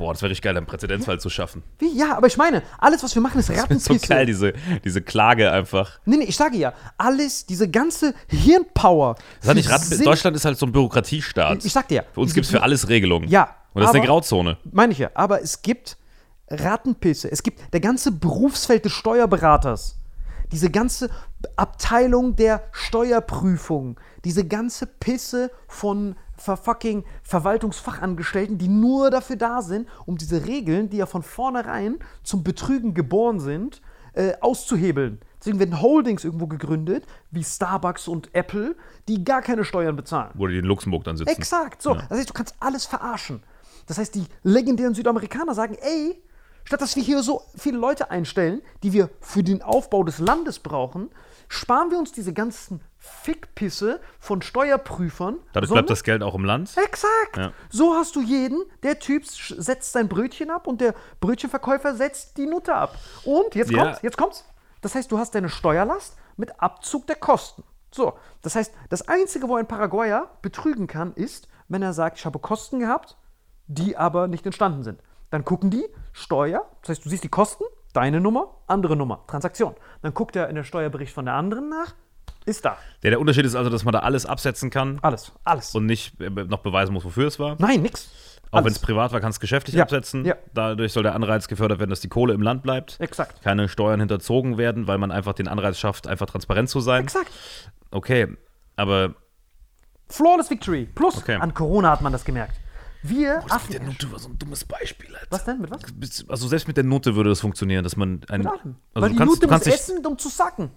Boah, das wäre richtig geil, einen Präzedenzfall zu schaffen. Wie? Ja, aber ich meine, alles, was wir machen, ist So Rattenpisse. geil, diese, diese Klage einfach. Nee, nee, ich sage ja, alles, diese ganze Hirnpower. Das hat nicht Ratten Deutschland ist halt so ein Bürokratiestaat. Ich sag dir ja. für uns gibt es für alles Regelungen. Ja, Und das ist eine aber- Grauzone. Meine ich ja, aber es gibt Rattenpisse. Es gibt der ganze Berufsfeld des Steuerberaters. Diese ganze Abteilung der Steuerprüfung. Diese ganze Pisse von ver fucking Verwaltungsfachangestellten, die nur dafür da sind, um diese Regeln, die ja von vornherein zum Betrügen geboren sind, äh, auszuhebeln. Deswegen werden Holdings irgendwo gegründet, wie Starbucks und Apple, die gar keine Steuern bezahlen. Wo die in Luxemburg dann sitzen. Exakt, so. Das heißt, du kannst alles verarschen. Das heißt, die legendären Südamerikaner sagen, ey, statt dass wir hier so viele Leute einstellen, die wir für den Aufbau des Landes brauchen, sparen wir uns diese ganzen Fickpisse von Steuerprüfern. Dadurch bleibt das Geld auch im Land. Exakt. Ja. So hast du jeden, der Typ setzt sein Brötchen ab und der Brötchenverkäufer setzt die Nutte ab. Und jetzt Ja. kommt's, jetzt kommt's. Das heißt, du hast deine Steuerlast mit Abzug der Kosten. So, das heißt, das Einzige, wo ein Paraguayer betrügen kann, ist, wenn er sagt, ich habe Kosten gehabt, die aber nicht entstanden sind. Dann gucken die Steuer, das heißt, du siehst die Kosten, deine Nummer, andere Nummer, Transaktion. Dann guckt er in der Steuerbericht von der anderen nach, ist da. Der, der Unterschied ist also, dass man da alles absetzen kann Alles, alles. und nicht äh, noch beweisen muss, wofür es war. Nein, nix. Auch wenn es privat war, kannst du es geschäftlich Ja, absetzen. ja. Dadurch soll der Anreiz gefördert werden, dass die Kohle im Land bleibt. Exakt. Keine Steuern hinterzogen werden, weil man einfach den Anreiz schafft, einfach transparent zu sein. Exakt. Okay, aber Flawless Victory. Plus, Okay. an Corona hat man das gemerkt. Wir Affen. der Note war so ein dummes Beispiel, Alter. Was denn? Mit was? Also selbst mit der Note würde das funktionieren, dass man ein, Mit allem. also Weil die kannst, kannst muss essen, um zu sacken.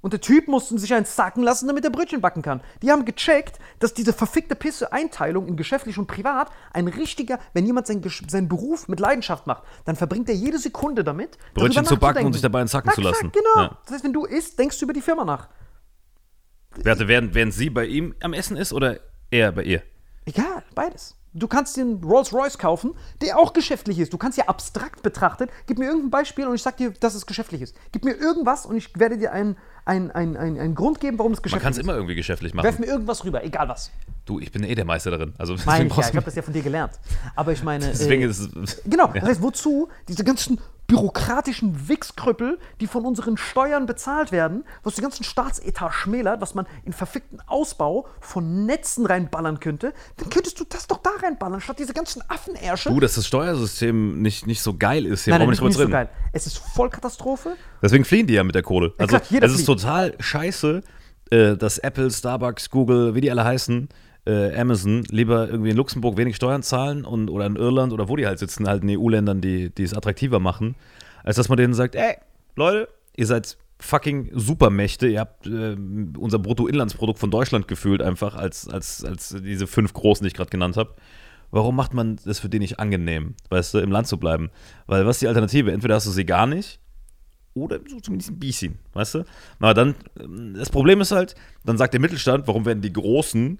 Und der Typ musste sich eins sacken lassen, damit er Brötchen backen kann. Die haben gecheckt, dass diese verfickte Pisse-Einteilung in geschäftlich und privat ein richtiger, wenn jemand seinen, Gesch- seinen Beruf mit Leidenschaft macht, dann verbringt er jede Sekunde damit, Brötchen zu backen und sich dabei in den Sacken zu lassen. Genau. Ja. Das heißt, wenn du isst, denkst du über die Firma nach. Warte, während, während sie bei ihm am Essen ist oder er bei ihr? Egal, beides. Du kannst dir einen Rolls-Royce kaufen, der auch geschäftlich ist. Du kannst ja abstrakt betrachtet, gib mir irgendein Beispiel und ich sag dir, dass es geschäftlich ist. Gib mir irgendwas und ich werde dir einen, einen, einen, einen Grund geben, warum es Man geschäftlich kann es immer irgendwie geschäftlich machen. Werf mir irgendwas rüber, egal was. Du, ich bin eh der Meister darin. Also deswegen ich ja, ich habe das ja von dir gelernt. Aber ich meine. *laughs* Deswegen äh, ist es. Genau, das heißt, wozu diese ganzen bürokratischen Wichskrüppel, die von unseren Steuern bezahlt werden, was den ganzen Staatsetat schmälert, was man in verfickten Ausbau von Netzen reinballern könnte, dann könntest du das doch da reinballern, statt diese ganzen Affenärsche. Du, dass das Steuersystem nicht, nicht so geil ist. Hier Nein, nein, nicht, nicht so reden. geil. Es ist Vollkatastrophe. Deswegen fliehen die ja mit der Kohle. Also, Exakt, es ist total scheiße, äh, dass Apple, Starbucks, Google, wie die alle heißen, äh, Amazon, lieber irgendwie in Luxemburg wenig Steuern zahlen und, oder in Irland oder wo die halt sitzen, halt in EU-Ländern, die, die es attraktiver machen, als dass man denen sagt, ey, Leute, ihr seid fucking Supermächte, ihr habt äh, unser Bruttoinlandsprodukt von Deutschland gefühlt einfach als, als, als diese fünf Großen, die ich gerade genannt habe. Warum macht man das für die nicht angenehm, weißt du, im Land zu bleiben? Weil was ist die Alternative? Entweder hast du sie gar nicht oder so zumindest ein bisschen, weißt du? Aber dann, ähm, das Problem ist halt, dann sagt der Mittelstand, warum werden die Großen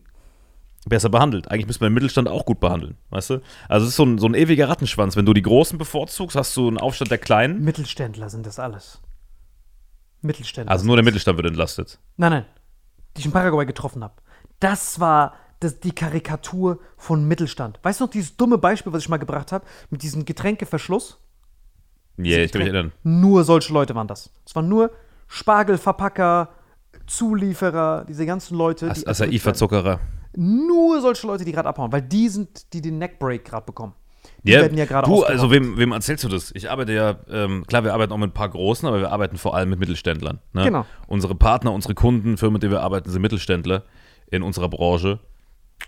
besser behandelt? Eigentlich müsste man den Mittelstand auch gut behandeln, weißt du? Also es ist so ein, so ein ewiger Rattenschwanz. Wenn du die Großen bevorzugst, hast du einen Aufstand der Kleinen. Mittelständler sind das alles. Mittelständler. Also nur der Mittelstand wird entlastet. Nein, nein. Die ich in Paraguay getroffen habe. Das war das, die Karikatur von Mittelstand. Weißt du noch dieses dumme Beispiel, was ich mal gebracht habe, mit diesem Getränkeverschluss? Ja, ich kann mich erinnern. Nur solche Leute waren das. Es waren nur Spargelverpacker, Zulieferer, diese ganzen Leute. Acai-Verzuckerer. Nur solche Leute, die gerade abhauen, weil die sind, die den Neckbreak gerade bekommen. Die Ja, werden ja gerade du, also wem, wem erzählst du das? Ich arbeite ja, ähm, klar, wir arbeiten auch mit ein paar Großen, aber wir arbeiten vor allem mit Mittelständlern. Ne? Genau. Unsere Partner, unsere Kunden, Firmen, mit denen wir arbeiten, sind Mittelständler in unserer Branche.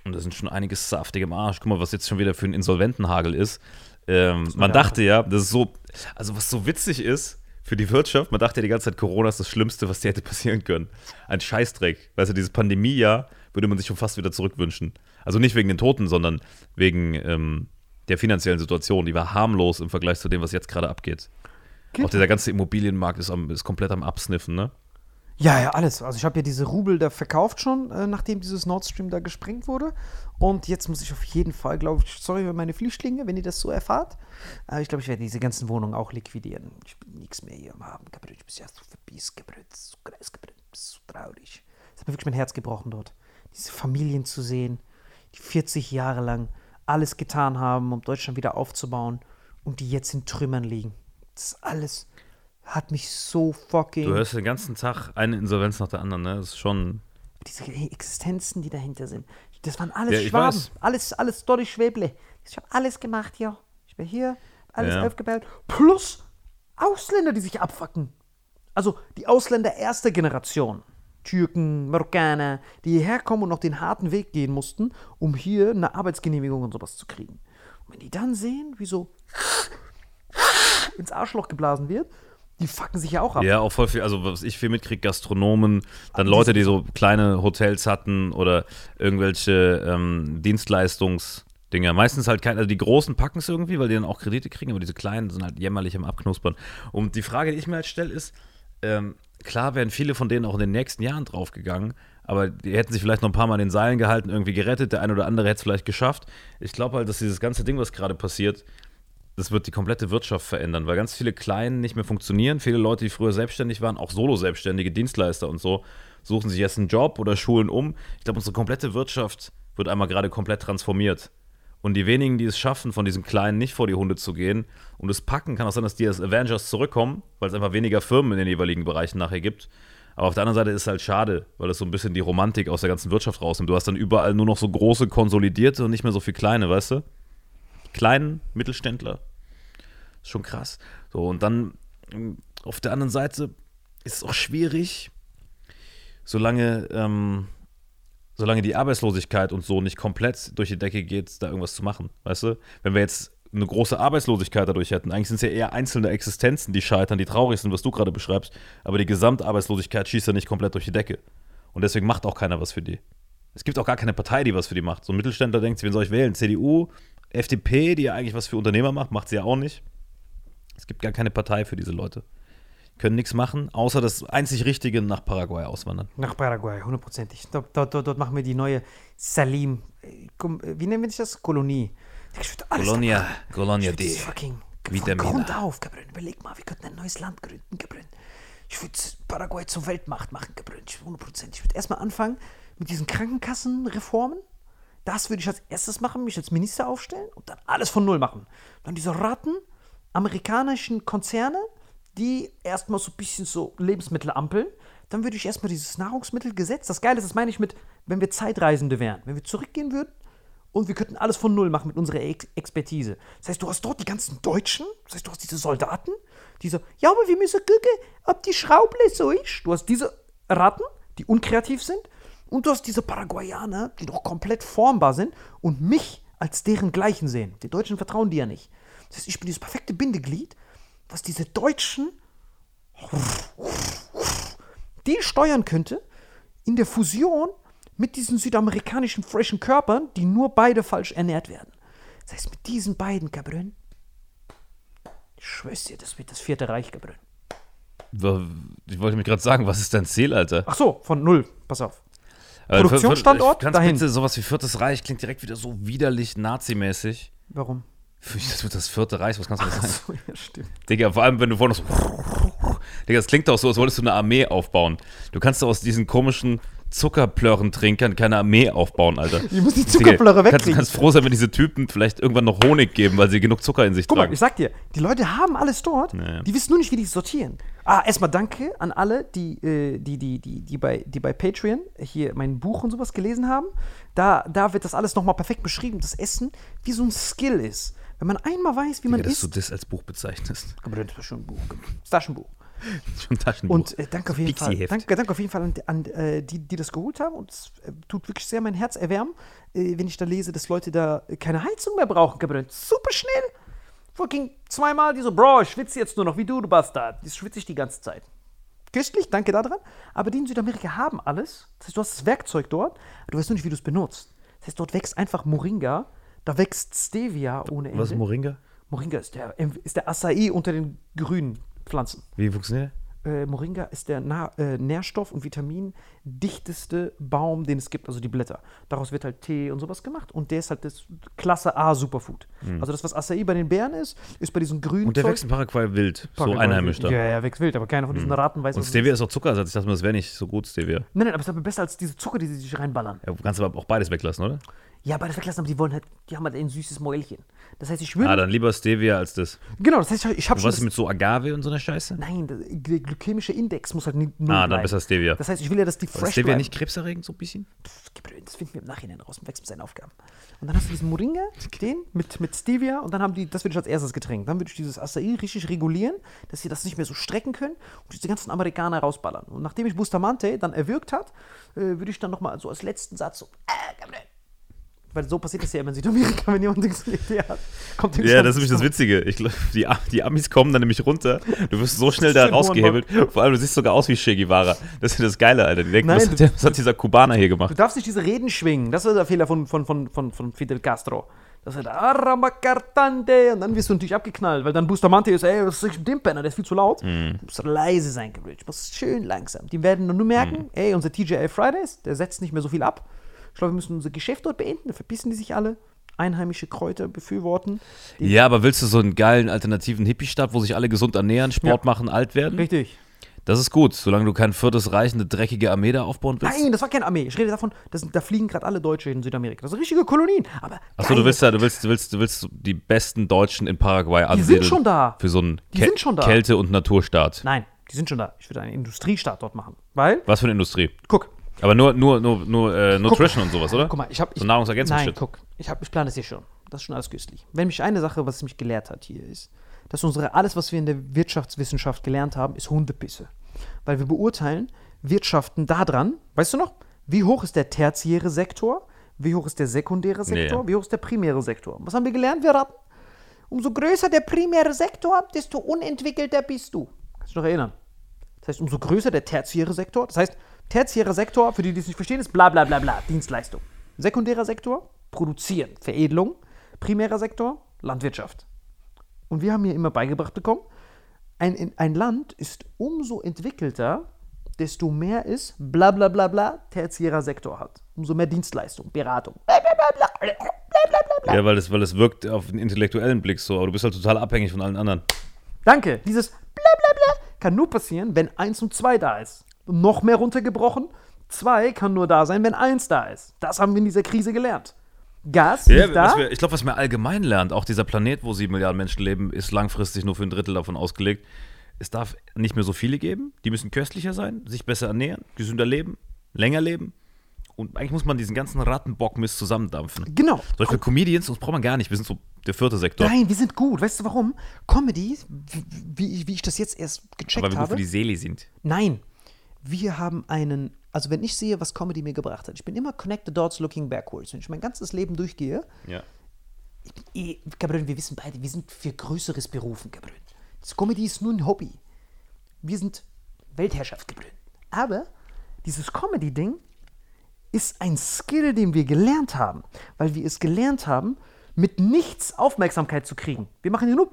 Und da sind schon einiges saftig im Arsch. Guck mal, was jetzt schon wieder für ein Insolventenhagel ist. Ähm, man da dachte ja, das ist so, also was so witzig ist für die Wirtschaft, man dachte ja die ganze Zeit, Corona ist das Schlimmste, was dir hätte passieren können. Ein Scheißdreck. Weißt du, dieses Pandemiejahr würde man sich schon fast wieder zurückwünschen. Also nicht wegen den Toten, sondern wegen ähm, der finanziellen Situation. Die war harmlos im Vergleich zu dem, was jetzt gerade abgeht. Geht. Auch dieser ganze Immobilienmarkt ist, am, ist komplett am Absniffen, ne? Ja, ja, alles. Also ich habe ja diese Rubel da verkauft schon, äh, nachdem dieses Nord Stream da gesprengt wurde. Und jetzt muss ich auf jeden Fall, glaube ich, sorry für meine Flüchtlinge, wenn ihr das so erfahrt. Aber ich glaube, ich werde diese ganzen Wohnungen auch liquidieren. Ich bin nichts mehr hier am Haben, Gabriel. Ich bin ja so Gabriel. So traurig. Es hat mir wirklich mein Herz gebrochen dort. Diese Familien zu sehen, die 40 Jahre lang alles getan haben, um Deutschland wieder aufzubauen und die jetzt in Trümmern liegen. Das alles hat mich so fucking Du hörst den ganzen Tag eine Insolvenz nach der anderen, ne? Das ist schon. diese Existenzen, die dahinter sind. Das waren alles Ja, Schwaben. weiß. Alles, alles Dolly Schwäble. Ich habe alles gemacht hier. Ich bin hier, alles Ja. aufgebaut. Plus Ausländer, die sich abfacken. Also die Ausländer erster Generation. Türken, Marokkaner, die hierher kommen und noch den harten Weg gehen mussten, um hier eine Arbeitsgenehmigung und sowas zu kriegen. Und wenn die dann sehen, wie so *laughs* ins Arschloch geblasen wird, die fucken sich ja auch ab. Ja, auch voll viel, also was ich viel mitkriege, Gastronomen, dann Leute, die so kleine Hotels hatten oder irgendwelche ähm, Dienstleistungsdinger. Meistens halt keine, also die Großen packen es irgendwie, weil die dann auch Kredite kriegen, aber diese kleinen sind halt jämmerlich am Abknuspern. Und die Frage, die ich mir halt stelle, ist, ähm, klar wären viele von denen auch in den nächsten Jahren draufgegangen, aber die hätten sich vielleicht noch ein paar Mal an den Seilen gehalten, irgendwie gerettet, der eine oder andere hätte es vielleicht geschafft. Ich glaube halt, dass dieses ganze Ding, was gerade passiert, das wird die komplette Wirtschaft verändern, weil ganz viele Kleinen nicht mehr funktionieren. Viele Leute, die früher selbstständig waren, auch Solo-Selbstständige, Dienstleister und so, suchen sich jetzt einen Job oder schulen um. Ich glaube, unsere komplette Wirtschaft wird einmal gerade komplett transformiert. Und die wenigen, die es schaffen, von diesen Kleinen nicht vor die Hunde zu gehen und es packen, kann auch sein, dass die als Avengers zurückkommen, weil es einfach weniger Firmen in den jeweiligen Bereichen nachher gibt. Aber auf der anderen Seite ist es halt schade, weil es so ein bisschen die Romantik aus der ganzen Wirtschaft rausnimmt. Du hast dann überall nur noch so große, konsolidierte und nicht mehr so viel kleine, weißt du? kleinen Mittelständler. Ist schon krass. So, und dann ähm, auf der anderen Seite ist es auch schwierig, solange, ähm, solange die Arbeitslosigkeit und so nicht komplett durch die Decke geht, da irgendwas zu machen. Weißt du? Wenn wir jetzt eine große Arbeitslosigkeit dadurch hätten, eigentlich sind es ja eher einzelne Existenzen, die scheitern, die traurig sind, was du gerade beschreibst, aber die Gesamtarbeitslosigkeit schießt ja nicht komplett durch die Decke. Und deswegen macht auch keiner was für die. Es gibt auch gar keine Partei, die was für die macht. So ein Mittelständler denkt sich, wen soll ich wählen? CDU, FDP, die ja eigentlich was für Unternehmer macht, macht sie ja auch nicht. Es gibt gar keine Partei für diese Leute. Können nichts machen, außer das einzig Richtige nach Paraguay auswandern. Nach Paraguay, hundertprozentig. Dort, dort, dort, machen wir die neue Salim. Wie nennen wir das? Kolonie. Ich würd alles Colonia, da- Colonia D. Fucking Vitamina. von Grund auf, Gabriel. Überleg mal, wir könnten ein neues Land gründen, Gabriel. Ich würde Paraguay zur Weltmacht machen. Ich hundertprozentig. Ich würde erstmal anfangen mit diesen Krankenkassenreformen. Das würde ich als erstes machen, mich als Minister aufstellen und dann alles von Null machen. Dann diese Ratten, amerikanischen Konzerne, die erstmal so ein bisschen so Lebensmittel ampeln. Dann würde ich erstmal dieses Nahrungsmittelgesetz, das Geile ist, das meine ich mit, wenn wir Zeitreisende wären, wenn wir zurückgehen würden und wir könnten alles von Null machen mit unserer Ex Expertise. Das heißt, du hast dort die ganzen Deutschen, das heißt, du hast diese Soldaten, die so, ja, aber wir müssen gucken, ob die Schraube so ist. Du hast diese Ratten, die unkreativ sind und du hast diese Paraguayaner, die doch komplett formbar sind und mich als deren Gleichen sehen. Die Deutschen vertrauen dir ja nicht. Das heißt, ich bin dieses perfekte Bindeglied, was diese Deutschen die steuern könnte in der Fusion mit diesen südamerikanischen freshen Körpern, die nur beide falsch ernährt werden. Das heißt, mit diesen beiden, Gabriel, ich schwör's dir, das wird das vierte Reich, Gabriel. Ich wollte mich gerade sagen, was ist dein Ziel, Alter? Ach so, von null, pass auf. Aber Produktionsstandort, Kannst dahin. bitte sowas wie Viertes Reich klingt direkt wieder so widerlich nazimäßig. Warum? Das wird das Vierte Reich, was kannst du Ach sagen? so, ja, stimmt. Digga, vor allem, wenn du vorne so. *laughs* Digga, das klingt doch so, als wolltest du eine Armee aufbauen. Du kannst doch aus diesen komischen Zuckerplörren-Trinkern keine Armee aufbauen, Alter. Die müssen die Zuckerplörre kannst, wegkriegen. kannst froh sein, wenn diese Typen vielleicht irgendwann noch Honig geben, weil sie genug Zucker in sich Guck mal, tragen. ich sag dir, die Leute haben alles dort, Ja. die wissen nur nicht, wie die sortieren. Ah, erstmal danke an alle, die, äh, die, die, die, die, bei, die bei Patreon hier mein Buch und sowas gelesen haben. Da, da wird das alles nochmal perfekt beschrieben, das Essen, wie so ein Skill ist. Wenn man einmal weiß, wie man Digga, dass du isst. das als Buch bezeichnest. Aber das ist schon ein Buch. Das Taschenbuch. *laughs* Schon Taschenbuch. Und äh, danke auf jeden Fall. Danke, danke auf jeden Fall an, an äh, die, die das geholt haben. Und es äh, tut wirklich sehr mein Herz erwärmen, äh, wenn ich da lese, dass Leute da keine Heizung mehr brauchen. Gabriel. Super schnell. Fucking zweimal, die so, Bro, ich schwitze jetzt nur noch wie du, du Bastard. Das schwitze ich die ganze Zeit. Köstlich, danke daran. Aber die in Südamerika haben alles. Das heißt, du hast das Werkzeug dort, aber du weißt nur nicht, wie du es benutzt. Das heißt, dort wächst einfach Moringa, da wächst Stevia ohne Ende. was ist Moringa? Moringa ist der, ist der Acai unter den grünen Pflanzen. Wie funktioniert Äh, Moringa ist der Na äh, Nährstoff- und Vitamindichteste Baum, den es gibt, also die Blätter. Daraus wird halt Tee und sowas gemacht und der ist halt das Klasse A Superfood. Also das, was Acai bei den Bären ist, ist bei diesen grünen. Und der Zeug- wächst in Paraguay wild, so Paraguay- einheimisch da. Ja, ja, wächst wild, aber keiner von diesen Raten weiß, Und Stevia ist. auch Zuckerersatz. Ich dachte mir, das wäre nicht so gut, Stevia. Nein, nein, aber es ist aber besser als diese Zucker, die sie sich reinballern. Ja, du kannst aber auch beides weglassen, oder? Ja, aber das weglassen, aber die wollen halt, die haben halt ein süßes Mäulchen. Das heißt, ich würde. Ah, dann lieber Stevia als das. genau, das heißt, ich, habe schon. was mit so Agave und so einer Scheiße? nein, der, der glykämische Index muss halt nicht null Ah, dann bleiben. besser Stevia. Das heißt, ich will ja, dass die fresh Stevia bleiben. nicht krebserregend so ein bisschen? Das finden wir im Nachhinein raus und wächst mit seinen Aufgaben. Und dann hast du diesen Moringa, den mit, mit Stevia und dann haben die, das würde ich als erstes Getränk. Dann würde ich dieses Acai richtig regulieren, dass sie das nicht mehr so strecken können und diese ganzen Amerikaner rausballern. Und nachdem ich Bustamante dann erwürgt hat, äh, würde ich dann nochmal so als letzten Satz so, äh, Gabriel. Weil so passiert das ja immer in Südamerika, wenn jemand so eine Idee hat. Kommt Ja, das ist nämlich das Witzige. Ich, glaub, die, die Amis kommen dann nämlich runter. Du wirst so schnell da rausgehebelt. Vor allem, du siehst sogar aus wie Che Guevara. Das ist das Geile, Alter. Die denken, Nein, was, hat was hat dieser Kubaner hier Du gemacht? darfst nicht diese Reden schwingen. Das war der Fehler von, von, von, von, von Fidel Castro. Das ist Aramacartante und dann wirst du natürlich abgeknallt, weil dann Bustamante ist, ey, was ist mit dem Penner, der ist viel zu laut. Mhm. Du musst leise sein, Gabriel. Du musst schön langsam. Die werden nur merken, Mhm. ey, unser TJL Fridays, der setzt nicht mehr so viel ab. Ich glaube, wir müssen unser Geschäft dort beenden, da verpissen die sich alle. Einheimische Kräuter befürworten. Die- Ja, aber willst du so einen geilen alternativen Hippie-Stadt, wo sich alle gesund ernähren, Sport Ja. machen, alt werden? Richtig. Das ist gut, solange du kein viertes Reich, eine dreckige Armee da aufbauen willst. Nein, das war keine Armee. Ich rede davon, das, sind- da fliegen gerade alle Deutsche in Südamerika. Das sind richtige Kolonien. Aber Achso, du willst ja, du willst, du willst, du willst die besten Deutschen in Paraguay sind ansiedeln. schon da. Für so einen Die sind da. Kälte- und Naturstaat. Nein, die sind schon da. Ich würde einen Industriestaat dort machen. Weil, Was für eine Industrie? guck, Aber nur, nur, nur, nur äh, Nutrition und sowas, oder? guck mal, ich habe. So Nahrungsergänzungsshit. Nein, guck, ich, hab, ich plane das hier schon. Das ist schon alles köstlich. Wenn mich eine Sache, was mich gelehrt hat hier, ist, dass unsere, alles, was wir in der Wirtschaftswissenschaft gelernt haben, ist Hundepisse. Weil wir beurteilen Wirtschaften daran, weißt du noch, wie hoch ist der tertiäre Sektor, wie hoch ist der sekundäre Sektor, Nee. wie hoch ist der primäre Sektor. Was haben wir gelernt, wir raten? Umso größer der primäre Sektor, desto unentwickelter bist du. Kannst du dich noch erinnern? Das heißt, umso größer der tertiäre Sektor. Das heißt, tertiärer Sektor, für die, die es nicht verstehen, ist bla bla bla bla, Dienstleistung. Sekundärer Sektor, produzieren, Veredelung. Primärer Sektor, Landwirtschaft. Und wir haben hier immer beigebracht bekommen, ein, in- ein Land ist umso entwickelter, desto mehr ist bla bla bla bla tertiärer Sektor hat. Umso mehr Dienstleistung, Beratung. Bla, bla, bla, bla, bla, bla, bla, bla. Ja, weil es, weil es wirkt auf den intellektuellen Blick so, aber du bist halt total abhängig von allen anderen. Danke. Dieses bla bla bla kann nur passieren, wenn 1 und 2 da ist. Noch mehr runtergebrochen, 2 kann nur da sein, wenn 1 da ist. Das haben wir in dieser Krise gelernt. Gas Ja, da. wir, ich glaube, was man allgemein lernt, auch dieser Planet, wo sieben Milliarden Menschen leben, ist langfristig nur für ein Drittel davon ausgelegt. Es darf nicht mehr so viele geben. Die müssen köstlicher sein, sich besser ernähren, gesünder leben, länger leben. Und eigentlich muss man diesen ganzen Rattenbockmist zusammendampfen. Genau. Beispiel Comedians, uns braucht man gar nicht. Wir sind so der vierte Sektor. Nein, wir sind gut. Weißt du warum? Comedy, wie, wie, ich das jetzt erst gecheckt weil wir gut habe. für die Seele sind. Nein, wir haben einen, also wenn ich sehe, was Comedy mir gebracht hat, ich bin immer connect the dots looking backwards. Wenn ich mein ganzes Leben durchgehe, Ja. eh, Gabriel, wir wissen beide, wir sind für Größeres berufen, Gabriel. Das Comedy ist nur ein Hobby. Wir sind Weltherrschaft, Gabriel. Aber dieses Comedy-Ding ist ein Skill, den wir gelernt haben, weil wir es gelernt haben, mit nichts Aufmerksamkeit zu kriegen. Wir machen ja nur.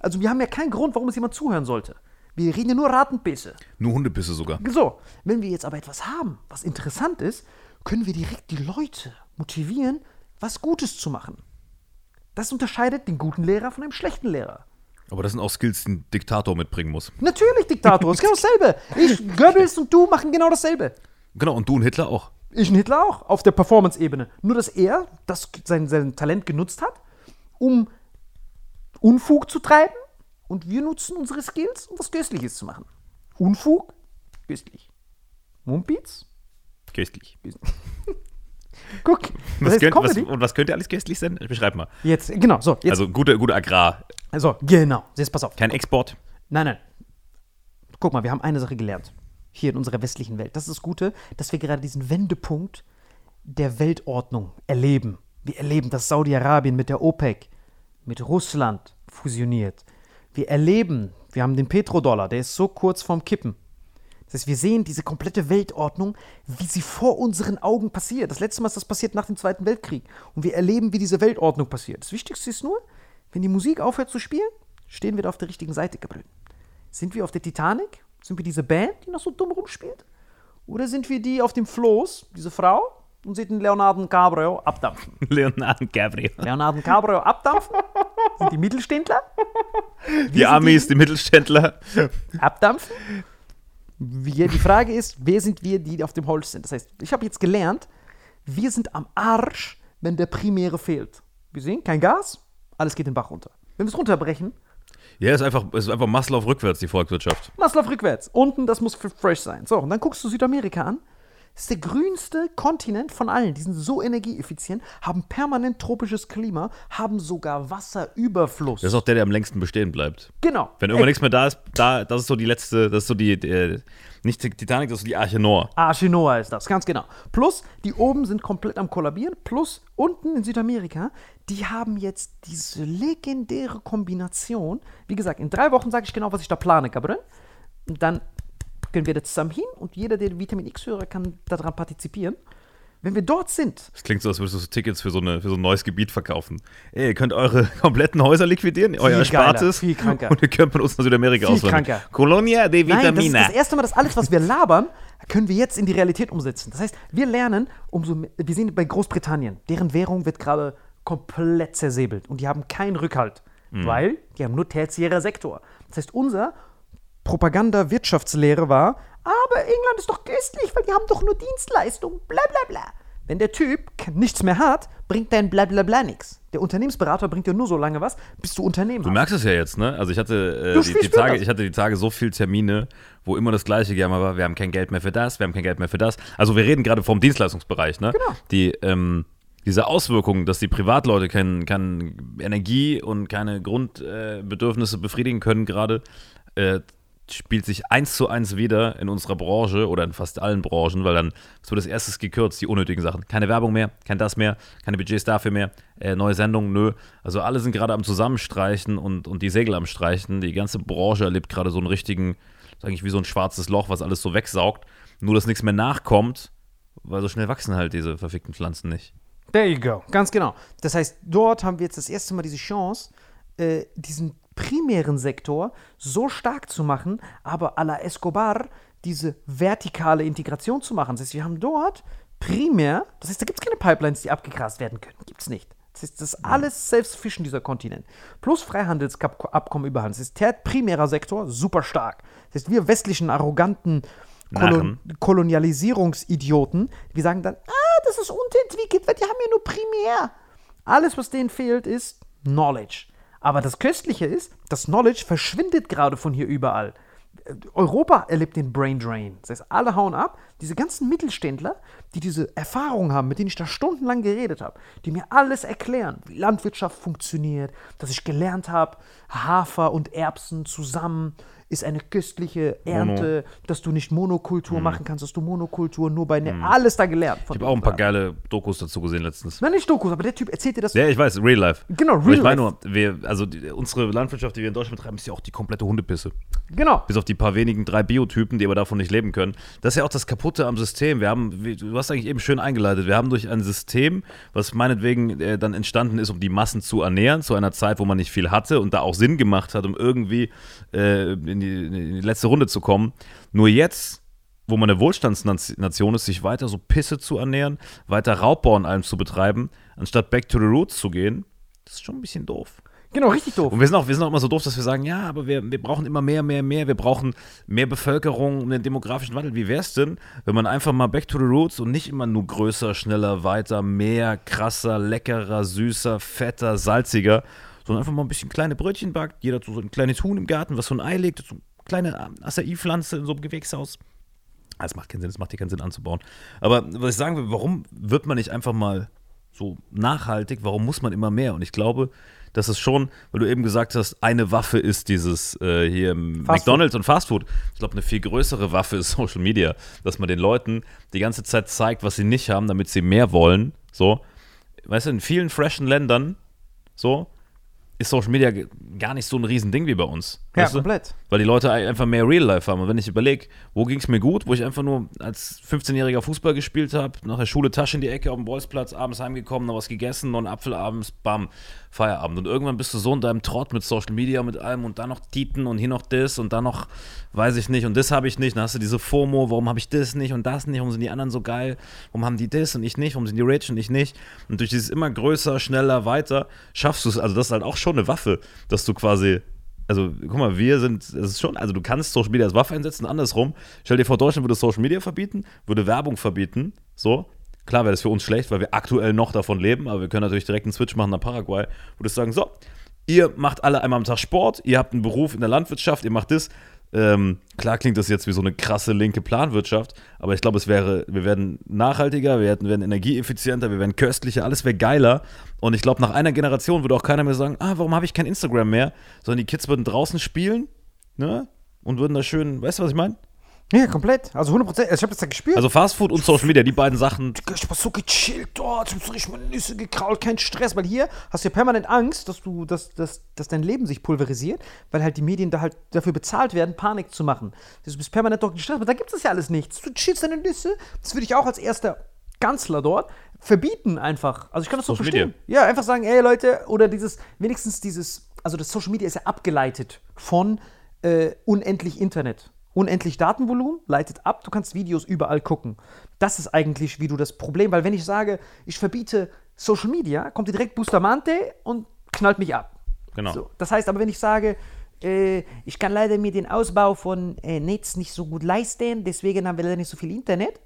Also wir haben ja keinen Grund, warum es jemand zuhören sollte. Wir reden ja nur Ratenbisse. Nur Hundebisse sogar. So, wenn wir jetzt aber etwas haben, was interessant ist, können wir direkt die Leute motivieren, was Gutes zu machen. Das unterscheidet den guten Lehrer von einem schlechten Lehrer. Aber das sind auch Skills, die ein Diktator mitbringen muss. Natürlich, Diktator, ist genau dasselbe. Ich, *laughs* Goebbels und du machen genau dasselbe. Genau, und du und Hitler auch. Ich und Hitler auch, auf der Performance-Ebene. Nur, dass er das, sein, sein Talent genutzt hat, um Unfug zu treiben und wir nutzen unsere Skills, um was Köstliches zu machen. Unfug, köstlich. Mumpitz, Köstlich. *laughs* guck. Was heißt könnt, was, und was könnte alles köstlich sein? Beschreib mal. Jetzt, genau, so, jetzt. Also gute, gute Agrar. Also, genau. Jetzt pass auf. Kein Export. Nein, nein. Guck mal, wir haben eine Sache gelernt. Hier in unserer westlichen Welt. Das ist das Gute, dass wir gerade diesen Wendepunkt der Weltordnung erleben. Wir erleben, dass Saudi-Arabien mit der OPEC, mit Russland fusioniert. Wir erleben, wir haben den Petrodollar, der ist so kurz vorm Kippen. Das heißt, wir sehen diese komplette Weltordnung, wie sie vor unseren Augen passiert. Das letzte Mal ist das passiert nach dem Zweiten Weltkrieg. Und wir erleben, wie diese Weltordnung passiert. Das Wichtigste ist nur, wenn die Musik aufhört zu spielen, stehen wir da auf der richtigen Seite, Gabriel. Sind wir auf der Titanic? Sind wir diese Band, die noch so dumm rumspielt? Oder sind wir die auf dem Floß, diese Frau, und sieht den Leonardo DiCaprio abdampfen? *laughs* Leonardo Gabriel. Leonardo DiCaprio abdampfen? *laughs* Sind die Mittelständler? Die sind Amis, die- die Mittelständler. abdampfen. Wir, die Frage ist, wer sind wir, die auf dem Holz sind? Das heißt, ich habe jetzt gelernt, wir sind am Arsch, wenn der Primäre fehlt. Wir sehen kein Gas, alles geht den Bach runter. Wenn wir es runterbrechen, Ja, ist einfach, ist einfach Maslow rückwärts, die Volkswirtschaft. Maslow rückwärts. Unten, das muss fresh sein. So, und dann guckst du Südamerika an. Das ist der grünste Kontinent von allen. Die sind so energieeffizient, haben permanent tropisches Klima, haben sogar Wasserüberfluss. Das ist auch der, der am längsten bestehen bleibt. genau. Wenn irgendwann Ey, nichts mehr da ist, da, das ist so die letzte, das ist so die, äh, nicht die Titanic, das ist so die Arche Noah. Arche Noah ist das, ganz genau. Plus, die oben sind komplett am Kollabieren. Plus, unten in Südamerika, die haben jetzt diese legendäre Kombination. Wie gesagt, in drei Wochen sage ich genau, was ich da plane, Gabriel. Und dann können wir da zusammen hin und jeder, der Vitamin X-Hörer, kann daran partizipieren. Wenn wir dort sind, Das klingt so, als würdest du so Tickets für so, eine, für so ein neues Gebiet verkaufen. Ey, ihr könnt eure *laughs* kompletten Häuser liquidieren, euer geiler, Erspartes. viel kranker. *laughs* Und ihr könnt mit uns nach Südamerika Viel auswandern. kranker. Colonia de Nein, das ist Vitamina. das erste Mal, dass alles, was wir labern, können wir jetzt in die Realität umsetzen. Das heißt, wir lernen, umso mehr, wir sehen bei Großbritannien, deren Währung wird gerade komplett zersäbelt und die haben keinen Rückhalt, weil die haben nur tertiärer Sektor. Das heißt, unser Propaganda-Wirtschaftslehre war, aber England ist doch köstlich, weil die haben doch nur Dienstleistungen, bla bla bla. Wenn der Typ nichts mehr hat, bringt dein bla bla bla nichts. Der Unternehmensberater bringt dir nur so lange was, bis du Unternehmen Du merkst es ja jetzt, ne? Also ich hatte, äh, die, die Tage, das. ich hatte die Tage so viel Termine, wo immer das gleiche gejammert war, wir haben kein Geld mehr für das, wir haben kein Geld mehr für das. Also wir reden gerade vom Dienstleistungsbereich, ne? Genau. Die, ähm, diese Auswirkungen, dass die Privatleute keine kein Energie und keine Grundbedürfnisse äh, befriedigen können gerade, äh, spielt sich eins zu eins wieder in unserer Branche oder in fast allen Branchen, weil dann so das erstes gekürzt, die unnötigen Sachen. Keine Werbung mehr, kein das mehr, keine Budgets dafür mehr, äh, neue Sendungen, nö. Also alle sind gerade am Zusammenstreichen und, und die Segel am Streichen. Die ganze Branche erlebt gerade so einen richtigen, ist eigentlich wie so ein schwarzes Loch, was alles so wegsaugt. Nur, dass nichts mehr nachkommt, weil so schnell wachsen halt diese verfickten Pflanzen nicht. There you go, ganz genau. Das heißt, dort haben wir jetzt das erste Mal diese Chance, äh, diesen primären Sektor so stark zu machen, aber à la Escobar diese vertikale Integration zu machen. Das heißt, wir haben dort primär, das heißt, da gibt es keine Pipelines, die abgegrast werden können. Gibt es nicht. Das ist das alles Selbstfischen dieser Kontinent. Plus Freihandelsabkommen überall. Das ist der primärer Sektor super stark. Das heißt, wir westlichen, arroganten Kolon Kolonialisierungsidioten, wir sagen dann, ah, das ist unterentwickelt, weil die haben ja nur primär. Alles, was denen fehlt, ist Knowledge. Aber das Köstliche ist, das Knowledge verschwindet gerade von hier überall. Europa erlebt den Brain Drain. Das heißt, alle hauen ab. Diese ganzen Mittelständler, die diese Erfahrung haben, mit denen ich da stundenlang geredet habe, die mir alles erklären, wie Landwirtschaft funktioniert, dass ich gelernt habe, Hafer und Erbsen zusammen ist eine köstliche Ernte, Mono. dass du nicht Monokultur mhm. machen kannst, dass du Monokultur nur bei ne mhm. alles da gelernt. ich habe auch ein paar geile Dokus dazu gesehen letztens. Nein, nicht Dokus, aber der Typ erzählt dir das. Ja, ich weiß, Real Life. Genau, Real Life. Ich meine nur, wir, also die, unsere Landwirtschaft, die wir in Deutschland betreiben, ist ja auch die komplette Hundepisse. Genau. Bis auf die paar wenigen drei Biotypen, die aber davon nicht leben können. Das ist ja auch das Kaputte am System. Wir haben, du hast eigentlich eben schön eingeleitet, wir haben durch ein System, was meinetwegen äh, dann entstanden ist, um die Massen zu ernähren, zu einer Zeit, wo man nicht viel hatte und da auch Sinn gemacht hat, um irgendwie äh, in, die, in die letzte Runde zu kommen. Nur jetzt, wo man eine Wohlstandsnation ist, sich weiter so Pisse zu ernähren, weiter Raubbau in allem zu betreiben, anstatt back to the roots zu gehen, das ist schon ein bisschen doof. Genau, richtig doof. Und wir sind, auch, wir sind auch immer so doof, dass wir sagen, ja, aber wir, wir brauchen immer mehr, mehr, mehr. Wir brauchen mehr Bevölkerung den demografischen Wandel. Wie wäre es denn, wenn man einfach mal back to the roots und nicht immer nur größer, schneller, weiter, mehr, krasser, leckerer, süßer, fetter, salziger, sondern einfach mal ein bisschen kleine Brötchen backt, jeder so ein kleines Huhn im Garten, was so ein Ei legt, so kleine Acai-Pflanze in so einem Gewächshaus. Das macht keinen Sinn, das macht hier keinen Sinn anzubauen. Aber was ich sagen will, warum wird man nicht einfach mal so nachhaltig? Warum muss man immer mehr? Und ich glaube, dass es schon, weil du eben gesagt hast, eine Waffe ist dieses äh, hier Fast McDonalds Food. und Fastfood. Ich glaube, eine viel größere Waffe ist *laughs* Social Media, dass man den Leuten die ganze Zeit zeigt, was sie nicht haben, damit sie mehr wollen. So, weißt du, in vielen freshen Ländern, so, ist Social Media gar nicht so ein Riesending wie bei uns. Ja, komplett. Weil die Leute einfach mehr Real Life haben. Und wenn ich überlege, wo ging es mir gut, wo ich einfach nur als 15-jähriger Fußball gespielt habe, nach der Schule Tasche in die Ecke auf dem Bolzplatz, abends heimgekommen, noch was gegessen, noch einen Apfel abends, bam, Feierabend. Und irgendwann bist du so in deinem Trott mit Social Media, mit allem und dann noch Tieten und hier noch das und dann noch, weiß ich nicht, und das habe ich nicht. Dann hast du diese FOMO, warum habe ich das nicht und das nicht, warum sind die anderen so geil, warum haben die das und ich nicht, warum sind die rich und ich nicht. Und durch dieses immer größer, schneller, weiter schaffst du es. Also das ist halt auch schon eine Waffe, dass du quasi also guck mal, wir sind, es ist schon, also du kannst Social Media als Waffe einsetzen, andersrum. Stell dir vor, Deutschland würde Social Media verbieten, würde Werbung verbieten, so, Klar wäre das für uns schlecht, weil wir aktuell noch davon leben, aber wir können natürlich direkt einen Switch machen nach Paraguay, wo das sagen, so, ihr macht alle einmal am Tag Sport, ihr habt einen Beruf in der Landwirtschaft, ihr macht das. Ähm, klar klingt das jetzt wie so eine krasse linke Planwirtschaft, aber ich glaube, es wäre, wir werden nachhaltiger, wir werden energieeffizienter, wir werden köstlicher, alles wäre geiler. Und ich glaube, nach einer Generation würde auch keiner mehr sagen, ah, warum habe ich kein Instagram mehr? Sondern die Kids würden draußen spielen, ne? Und würden da schön, weißt du, was ich meine? Ja, komplett. Also 100%. Also ich habe das ja gespürt. Also Fastfood und Social Media, die beiden Sachen. Ich war so gechillt dort. Ich habe so richtig meine Nüsse gekrault, kein Stress. Weil hier hast du ja permanent Angst, dass, du, dass, dass, dass dein Leben sich pulverisiert, weil halt die Medien da halt dafür bezahlt werden, Panik zu machen. Du bist permanent dort gestresst, aber da gibt es ja alles nichts. Du chillst deine Nüsse. Das würde ich auch als erster Kanzler dort verbieten einfach. Also ich kann das so Social verstehen. Media. Ja, einfach sagen, ey Leute, oder dieses, wenigstens dieses, also das Social Media ist ja abgeleitet von äh, unendlich Internet. Unendlich Datenvolumen leitet ab, du kannst Videos überall gucken. Das ist eigentlich, wie du das Problem, weil wenn ich sage, ich verbiete Social Media, kommt direkt Bustamante und knallt mich ab. Genau. So, das heißt aber, wenn ich sage, äh, ich kann leider mir den Ausbau von äh, Netz nicht so gut leisten, deswegen haben wir leider nicht so viel Internet,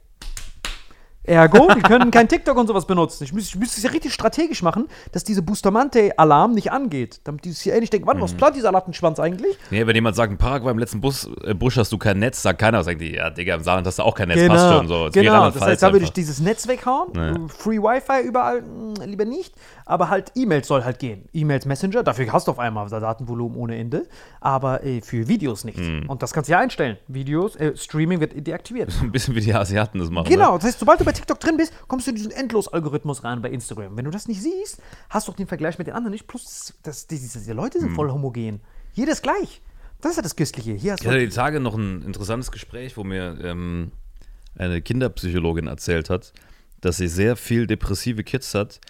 Ergo, die können kein TikTok und sowas benutzen. Ich müsste, ich müsste es ja richtig strategisch machen, dass diese Bustamante-Alarm nicht angeht. Damit dieses hier nicht denken, wann, mhm. was plant dieser Lattenschwanz eigentlich? Nee, wenn jemand sagt, in Paraguay im letzten Bus, äh, Busch hast du kein Netz, sagt keiner, sagt die, ja, Digga, im Saarland hast du auch kein Netz, genau. passt schon. So. Genau, das heißt, da würde ich dieses Netz weghauen, nee. Free Wi-Fi überall, mh, hm, lieber nicht, aber halt E-Mails soll halt gehen. E-Mails, Messenger, dafür hast du auf einmal Datenvolumen ohne Ende, aber äh, für Videos nicht. Mhm. Und das kannst du ja einstellen. Videos, äh, Streaming wird deaktiviert. *laughs* Ein bisschen wie die Asiaten das machen. Genau, ne? das heißt, sobald du bei TikTok drin bist, kommst du in diesen Endlos-Algorithmus rein bei Instagram. Wenn du das nicht siehst, hast du auch den Vergleich mit den anderen nicht. Plus, das, diese, diese Leute sind hm. voll homogen. Jedes gleich. Das ist ja das Köstliche. Hier hast ich hatte die Tage noch ein interessantes Gespräch, wo mir ähm, eine Kinderpsychologin erzählt hat, dass sie sehr viel depressive Kids hat,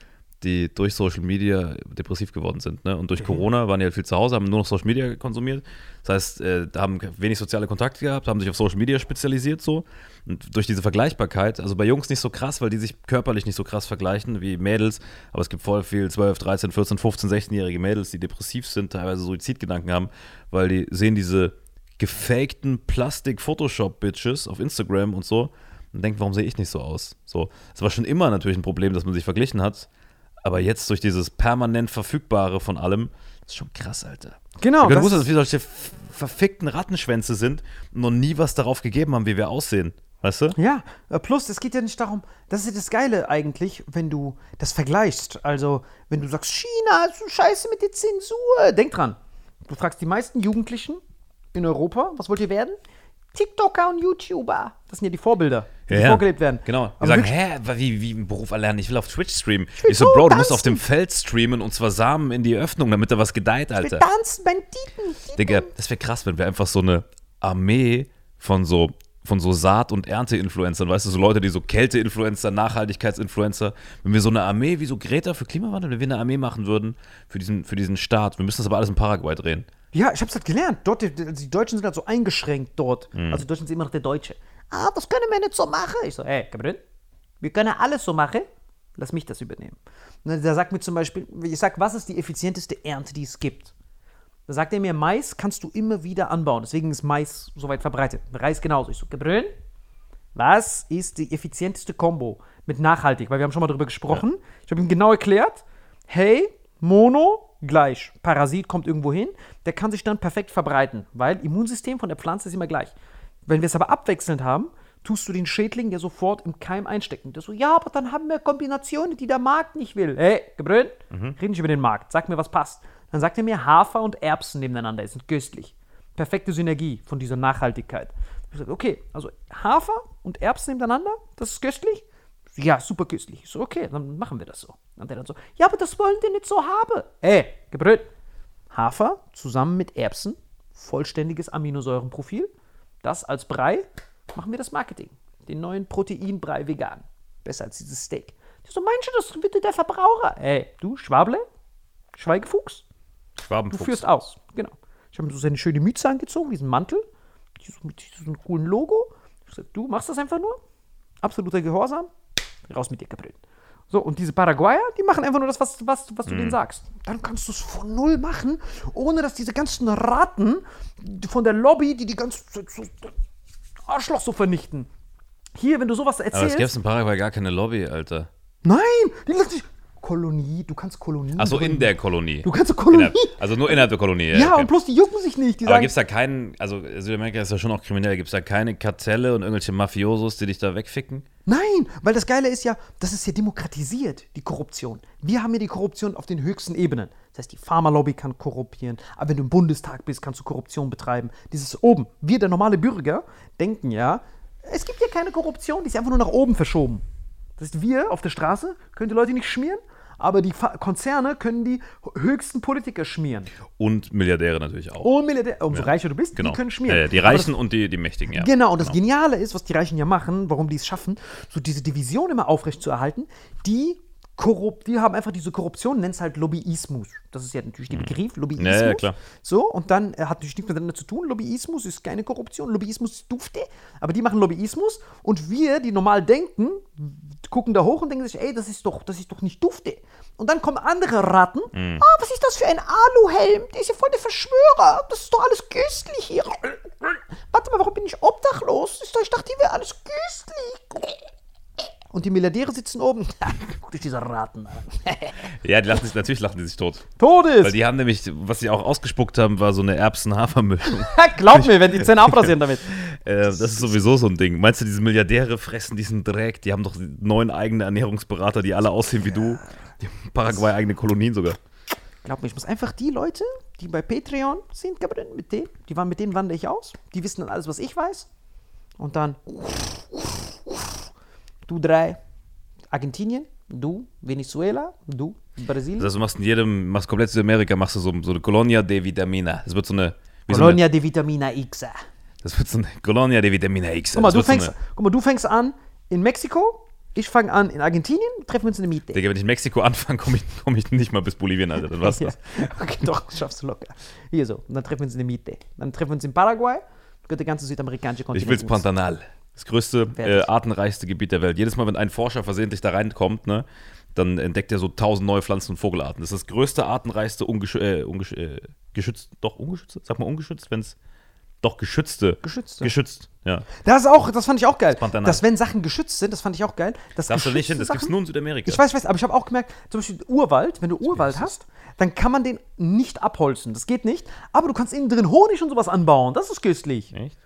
die durch Social Media depressiv geworden sind. Ne? Und durch Corona waren die halt viel zu Hause, haben nur noch Social Media konsumiert. Das heißt, äh, da haben wenig soziale Kontakte gehabt, haben sich auf Social Media spezialisiert so. Und durch diese Vergleichbarkeit, also bei Jungs nicht so krass, weil die sich körperlich nicht so krass vergleichen wie Mädels, aber es gibt voll viel 12, 13, 14, 15, 16-jährige Mädels, die depressiv sind, teilweise Suizidgedanken haben, weil die sehen diese gefakten Plastik-Photoshop-Bitches auf Instagram und so und denken, warum sehe ich nicht so aus? So, es war schon immer natürlich ein Problem, dass man sich verglichen hat, aber jetzt durch dieses permanent Verfügbare von allem, das ist schon krass, Alter. Genau. Ich das- wusste, dass wir solche verfickten Rattenschwänze sind und noch nie was darauf gegeben haben, wie wir aussehen. Weißt du? Ja, äh, plus es geht ja nicht darum, das ist ja das Geile eigentlich, wenn du das vergleichst. Also, wenn du sagst, China ist so scheiße mit der Zensur. Denk dran, du fragst die meisten Jugendlichen in Europa, was wollt ihr werden? TikToker und YouTuber. Das sind ja die Vorbilder, die vorgelebt werden. Genau. Aber sagen, hä, wie, wie einen Beruf erlernen? Ich will auf Twitch streamen. will Ich so, Bro, du musst auf dem Feld streamen und zwar Samen in die Öffnung, damit da was gedeiht, Alter. tanzen, Banditen. Digga, das wäre krass, wenn wir einfach so eine Armee von so von so Saat- und Ernte-Influencern, weißt du, so Leute, die so Kälte-Influencer, Nachhaltigkeits-Influencer, wenn wir so eine Armee wie so Greta für Klimawandel, wenn wir eine Armee machen würden für diesen, für diesen Staat, wir müssen das aber alles in Paraguay drehen. Ja, ich hab's halt gelernt. Dort, die, die Deutschen sind halt so eingeschränkt dort. Mhm. Also die Deutschen sind immer noch der Deutsche. Ah, das können wir nicht so machen. Ich so, ey, Gabriel, wir können alles so machen. Lass mich das übernehmen. Und dann, der sagt mir zum Beispiel, ich sag, was ist die effizienteste Ernte, die es gibt? Da sagt er mir, Mais kannst du immer wieder anbauen. Deswegen ist Mais so weit verbreitet. Reis genauso. Ich so, Gabriel, was ist die effizienteste Kombo mit nachhaltig? Weil wir haben schon mal darüber gesprochen. Ich habe ihm genau erklärt, hey, Mono gleich, Parasit kommt irgendwo hin, der kann sich dann perfekt verbreiten, weil Immunsystem von der Pflanze ist immer gleich. Wenn wir es aber abwechselnd haben, tust du den Schädling ja sofort im Keim einstecken. Der so, ja, aber dann haben wir Kombinationen, die der Markt nicht will. Hey, Gebrünn, red nicht über den Markt, sag mir, was passt. Dann sagt er mir, Hafer und Erbsen nebeneinander sind köstlich. Perfekte Synergie von dieser Nachhaltigkeit. Ich sage, okay, also Hafer und Erbsen nebeneinander, das ist köstlich? Ja, super köstlich. Ich so, okay, dann machen wir das so. Und der dann so, ja, aber das wollen die nicht so haben. Ey, Gebrüll. Hafer zusammen mit Erbsen, vollständiges Aminosäurenprofil, das als Brei, machen wir das Marketing. Den neuen Proteinbrei vegan. Besser als dieses Steak. Ich so, meinst du, das bitte der Verbraucher? Ey, du, Schwable, Schweigefuchs, du Schwabenfuchs. führst aus. Genau. Ich habe mir so seine schöne Mütze angezogen, diesen Mantel, mit diesem coolen Logo. Ich sag, du machst das einfach nur. Absoluter Gehorsam. Raus mit dir, Gabriel. So, und diese Paraguayer, die machen einfach nur das, was, was, was du denen sagst. Dann kannst du es von null machen, ohne dass diese ganzen Ratten von der Lobby, die die ganze Zeit so Arschloch so vernichten. Hier, wenn du sowas Aber es erzählst. gäbe in Paraguay gar keine Lobby, Alter. nein, die lassen sich. Kolonie, du kannst Kolonien. Achso, in der Kolonie. Du kannst eine Kolonie. Innerhalb, also nur innerhalb der Kolonie. Ja, okay. und bloß die jucken sich nicht. Die Aber gibt es da keinen, also Südamerika ist ja schon auch kriminell, gibt es da keine Kartelle und irgendwelche Mafiosos, die dich da wegficken? Nein, weil das Geile ist ja, das ist ja demokratisiert, die Korruption. Wir haben ja die Korruption auf den höchsten Ebenen. Das heißt, die Pharmalobby kann korruptieren, aber wenn du im Bundestag bist, kannst du Korruption betreiben. Dieses oben. Wir, der normale Bürger, denken ja, es gibt ja keine Korruption, die ist einfach nur nach oben verschoben. Das heißt, wir auf der Straße können die Leute nicht schmieren, aber die Konzerne können die höchsten Politiker schmieren. Und Milliardäre natürlich auch. Und Milliardär, umso reicher du bist, genau. die können schmieren. Ja, ja, die Aber das- Reichen und die, die Mächtigen, ja. Genau, und das Geniale ist, was die Reichen ja machen, warum die es schaffen, so diese Division immer aufrecht zu erhalten, die korrupt, die haben einfach diese Korruption, nennt es halt Lobbyismus. Das ist ja natürlich der Begriff, Lobbyismus. Mhm. Ja, ja, klar. So, und dann äh, hat natürlich nichts miteinander zu tun. Lobbyismus ist keine Korruption, Lobbyismus ist Dufte, aber die machen Lobbyismus und wir, die normal denken, gucken da hoch und denken sich, ey, das ist doch, das ist doch nicht Dufte. Und dann kommen andere Ratten. Mhm. Ah, was ist das für ein Aluhelm? Der ist ja voll der Verschwörer. Das ist doch alles köstlich hier. Warte mal, warum bin ich obdachlos? Ich dachte, ich dachte, hier wäre alles köstlich. Und die Milliardäre sitzen oben. Guck dich diese Ratten an. Ja, die lachen sich, natürlich lachen die sich tot. Todes! Weil die haben nämlich, was sie auch ausgespuckt haben, war so eine Erbsen-Hafermischung. *laughs* Glaub mir, wenn die Zähne *laughs* abrasieren damit. äh, das ist sowieso so ein Ding. Meinst du, diese Milliardäre fressen diesen Dreck? Die haben doch neun eigene Ernährungsberater, die alle aussehen wie du. Die haben Paraguay eigene Kolonien sogar. Glaub mir, ich muss einfach die Leute, die bei Patreon sind, Gabriel, mit denen, die waren mit denen wandere ich aus. Die wissen dann alles, was ich weiß. Und dann du drei Argentinien, du Venezuela, du Brasilien. Das heißt, du machst in jedem, machst komplett Südamerika, machst du so, so eine Colonia de Vitamina. Das wird so eine. Colonia de Vitamina X. So eine, das wird so eine Colonia de Vitamina X. Guck mal, du wird so fängst, eine- guck mal, du fängst an in Mexiko, Ich fange an in Argentinien, treffen wir uns in der Miete. Digga, wenn ich in Mexiko anfange, komme ich, komm ich nicht mal bis Bolivien, Alter. Dann war's *laughs* das. Okay, doch, schaffst du locker. Hier so. Und dann treffen wir uns in der Miete. Dann treffen wir uns in Paraguay. Geht der ganze südamerikanische Kontinent. Ich will's. Pantanal. Das größte, äh, artenreichste Gebiet der Welt. Jedes Mal, wenn ein Forscher versehentlich da reinkommt, ne, dann entdeckt er so tausend neue Pflanzen- und Vogelarten. Das ist das größte, artenreichste, ungeschü äh, ungesch äh, geschützt, doch ungeschützte? Sag mal ungeschützt, wenn es doch geschützte. Geschützte. Geschützt, ja. Das ist auch, das fand ich auch geil. Pantanal. Dass wenn Sachen geschützt sind, das fand ich auch geil. Dass Darfst du nicht hin, das gibt's Sachen- nur in Südamerika. Ich weiß, ich weiß, aber ich habe auch gemerkt, zum Beispiel Urwald, wenn du Urwald hast, dann kann man den nicht abholzen. Das geht nicht. Aber du kannst innen drin Honig und sowas anbauen. Das ist köstlich. Echt?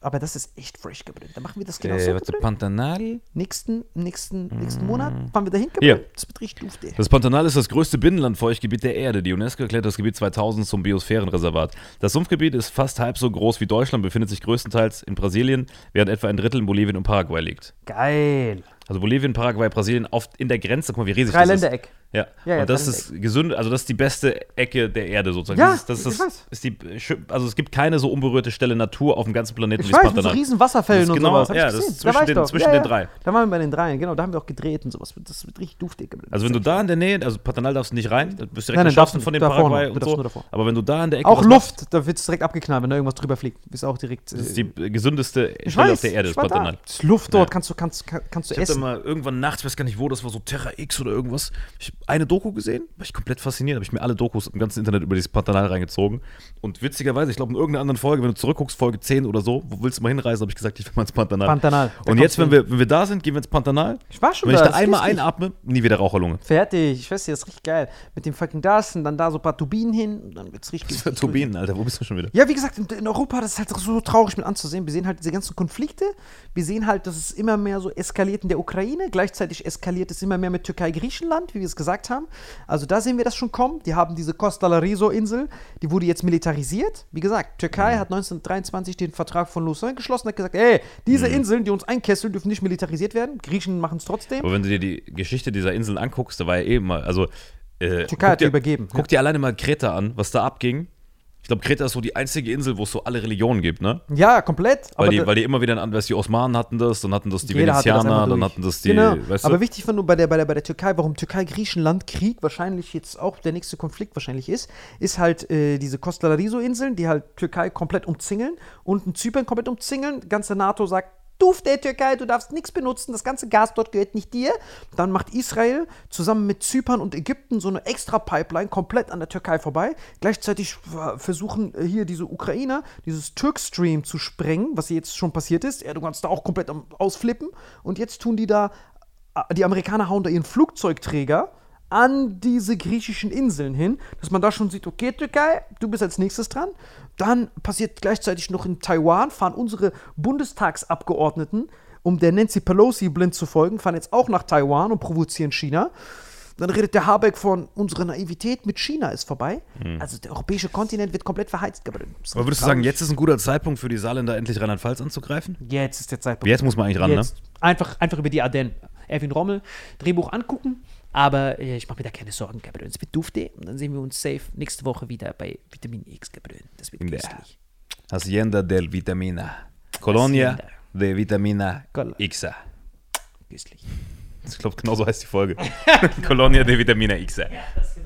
Aber das ist echt fresh gebrüllt. Dann machen wir das genau Äh, so. warte. Pantanal? Nächsten, nächsten, nächsten Monat fahren wir dahin. Hier. gebrüllt. Das wird richtig dufte. Das Pantanal ist das größte Binnenlandfeuchtgebiet der Erde. Die UNESCO erklärt das Gebiet 2000 zum Biosphärenreservat. Das Sumpfgebiet ist fast halb so groß wie Deutschland, befindet sich größtenteils in Brasilien, während etwa ein Drittel in Bolivien und Paraguay liegt. Geil. Also Bolivien, Paraguay, Brasilien auf, in der Grenze. Guck mal, wie riesig Drei das ist. Ja. Ja, ja, und das ist gesund, also das ist die beste Ecke der Erde sozusagen. Ja, das ist, das ich ist, weiß. ist die, also es gibt keine so unberührte Stelle Natur auf dem ganzen Planeten Ich wie weiß, mit so riesen Wasserfällen ist und genau- sowas. Hab ja, ich das ist zwischen da ich den- zwischen ja, den drei. Da waren wir bei den dreien, genau. Da haben wir auch gedreht und sowas. Das wird richtig duftig. Also wenn du da in der Nähe, also Pantanal darfst du nicht rein, du bist direkt Nein, nein, von dem. Paraguay Du und so. Aber wenn du da in der Ecke Auch was machst, Luft, da wird es direkt abgeknallt, wenn da irgendwas drüber fliegt. Ist auch direkt. das ist äh, die gesündeste ich Stelle auf der Erde, ich da. Pantanal. Das ist Luft dort, kannst du, kannst, kannst du Ich hab da essen. mal irgendwann nachts, weiß gar nicht wo, das war so Terra X oder irgendwas. Ich eine Doku gesehen, war ich komplett fasziniert, habe ich mir alle Dokus im ganzen Internet über dieses Pantanal reingezogen. Und witzigerweise, ich glaube in irgendeiner anderen Folge, wenn du zurückguckst, Folge 10 oder so, wo willst du mal hinreisen, habe ich gesagt, ich will mal ins Pantanal. Pantanal. Da Und jetzt, wenn wir, wenn wir da sind, gehen wir ins Pantanal. Ich war schon Wenn ich da, da das ist einmal einatme, nie wieder Raucherlunge. Fertig, ich weiß ja, das ist richtig geil. Mit dem fucking das und dann da so ein paar Turbinen hin und dann wird's richtig. Für *laughs* Turbinen, Alter, wo bist du schon wieder? Ja, wie gesagt, in, in Europa, das ist halt so traurig mit anzusehen. Wir sehen halt diese ganzen Konflikte. Wir sehen halt, dass es immer mehr so eskaliert in der Ukraine. Gleichzeitig eskaliert es immer mehr mit Türkei, Griechenland, wie wir es gesagt haben. Also da sehen wir das schon kommen. Die haben diese Costa Lariso-Insel, die wurde jetzt militarisiert. Wie gesagt, Türkei hat 1923 den Vertrag von Lausanne geschlossen, hat gesagt, ey, diese Inseln, die uns einkesseln, dürfen nicht militarisiert werden. Griechen machen es trotzdem. Aber wenn du dir die Geschichte dieser Inseln anguckst, da war ja eben mal, also. Äh, Türkei hat dir, übergeben. Guck dir alleine mal Kreta an, was da abging. Ich glaube, Kreta ist so die einzige Insel, wo es so alle Religionen gibt, ne? Ja, komplett. Weil, die, weil die immer wieder du, die Osmanen hatten das, dann hatten das die Jeder hatte das Venezianer, dann hatten das die, genau. weißt du? Aber wichtig fand nur bei der, bei, der, bei der Türkei, warum Türkei-Griechenland-Krieg wahrscheinlich jetzt auch der nächste Konflikt wahrscheinlich ist, ist halt äh, diese Costa Lariso-Inseln, die halt Türkei komplett umzingeln und Zypern komplett umzingeln. Ganze NATO sagt, du der Türkei, du darfst nichts benutzen, das ganze Gas dort gehört nicht dir. Dann macht Israel zusammen mit Zypern und Ägypten so eine extra Pipeline komplett an der Türkei vorbei. Gleichzeitig versuchen äh, hier diese Ukrainer dieses Türkstream zu sprengen, was jetzt schon passiert ist. Erdogan ist da auch komplett Ausflippen. Und jetzt tun die da, äh, die Amerikaner hauen da ihren Flugzeugträger an diese griechischen Inseln hin, dass man da schon sieht, okay, Türkei, du bist als nächstes dran. Dann passiert gleichzeitig noch in Taiwan, fahren unsere Bundestagsabgeordneten, um der Nancy Pelosi blind zu folgen, fahren jetzt auch nach Taiwan und provozieren China. Dann redet der Habeck von unserer Naivität mit China ist vorbei. Also der europäische Kontinent wird komplett verheizt. Aber würdest du traurig. sagen, jetzt ist ein guter Zeitpunkt für die Saarländer, endlich Rheinland-Pfalz anzugreifen? Jetzt ist der Zeitpunkt. Jetzt muss man eigentlich ran, Jetzt. Einfach, einfach über die Ardennen. Erwin Rommel, Drehbuch angucken. Aber äh, ich mache mir da keine Sorgen, Gabriel. Es wird dufte. Und dann sehen wir uns safe nächste Woche wieder bei Vitamin X, Gabriel. Das wird köstlich. Hacienda del Vitamina. Colonia Hacienda. de Vitamina Col- X. Köstlich. Ich glaube, genau so heißt die Folge. *laughs* Colonia de Vitamina X. Ja, das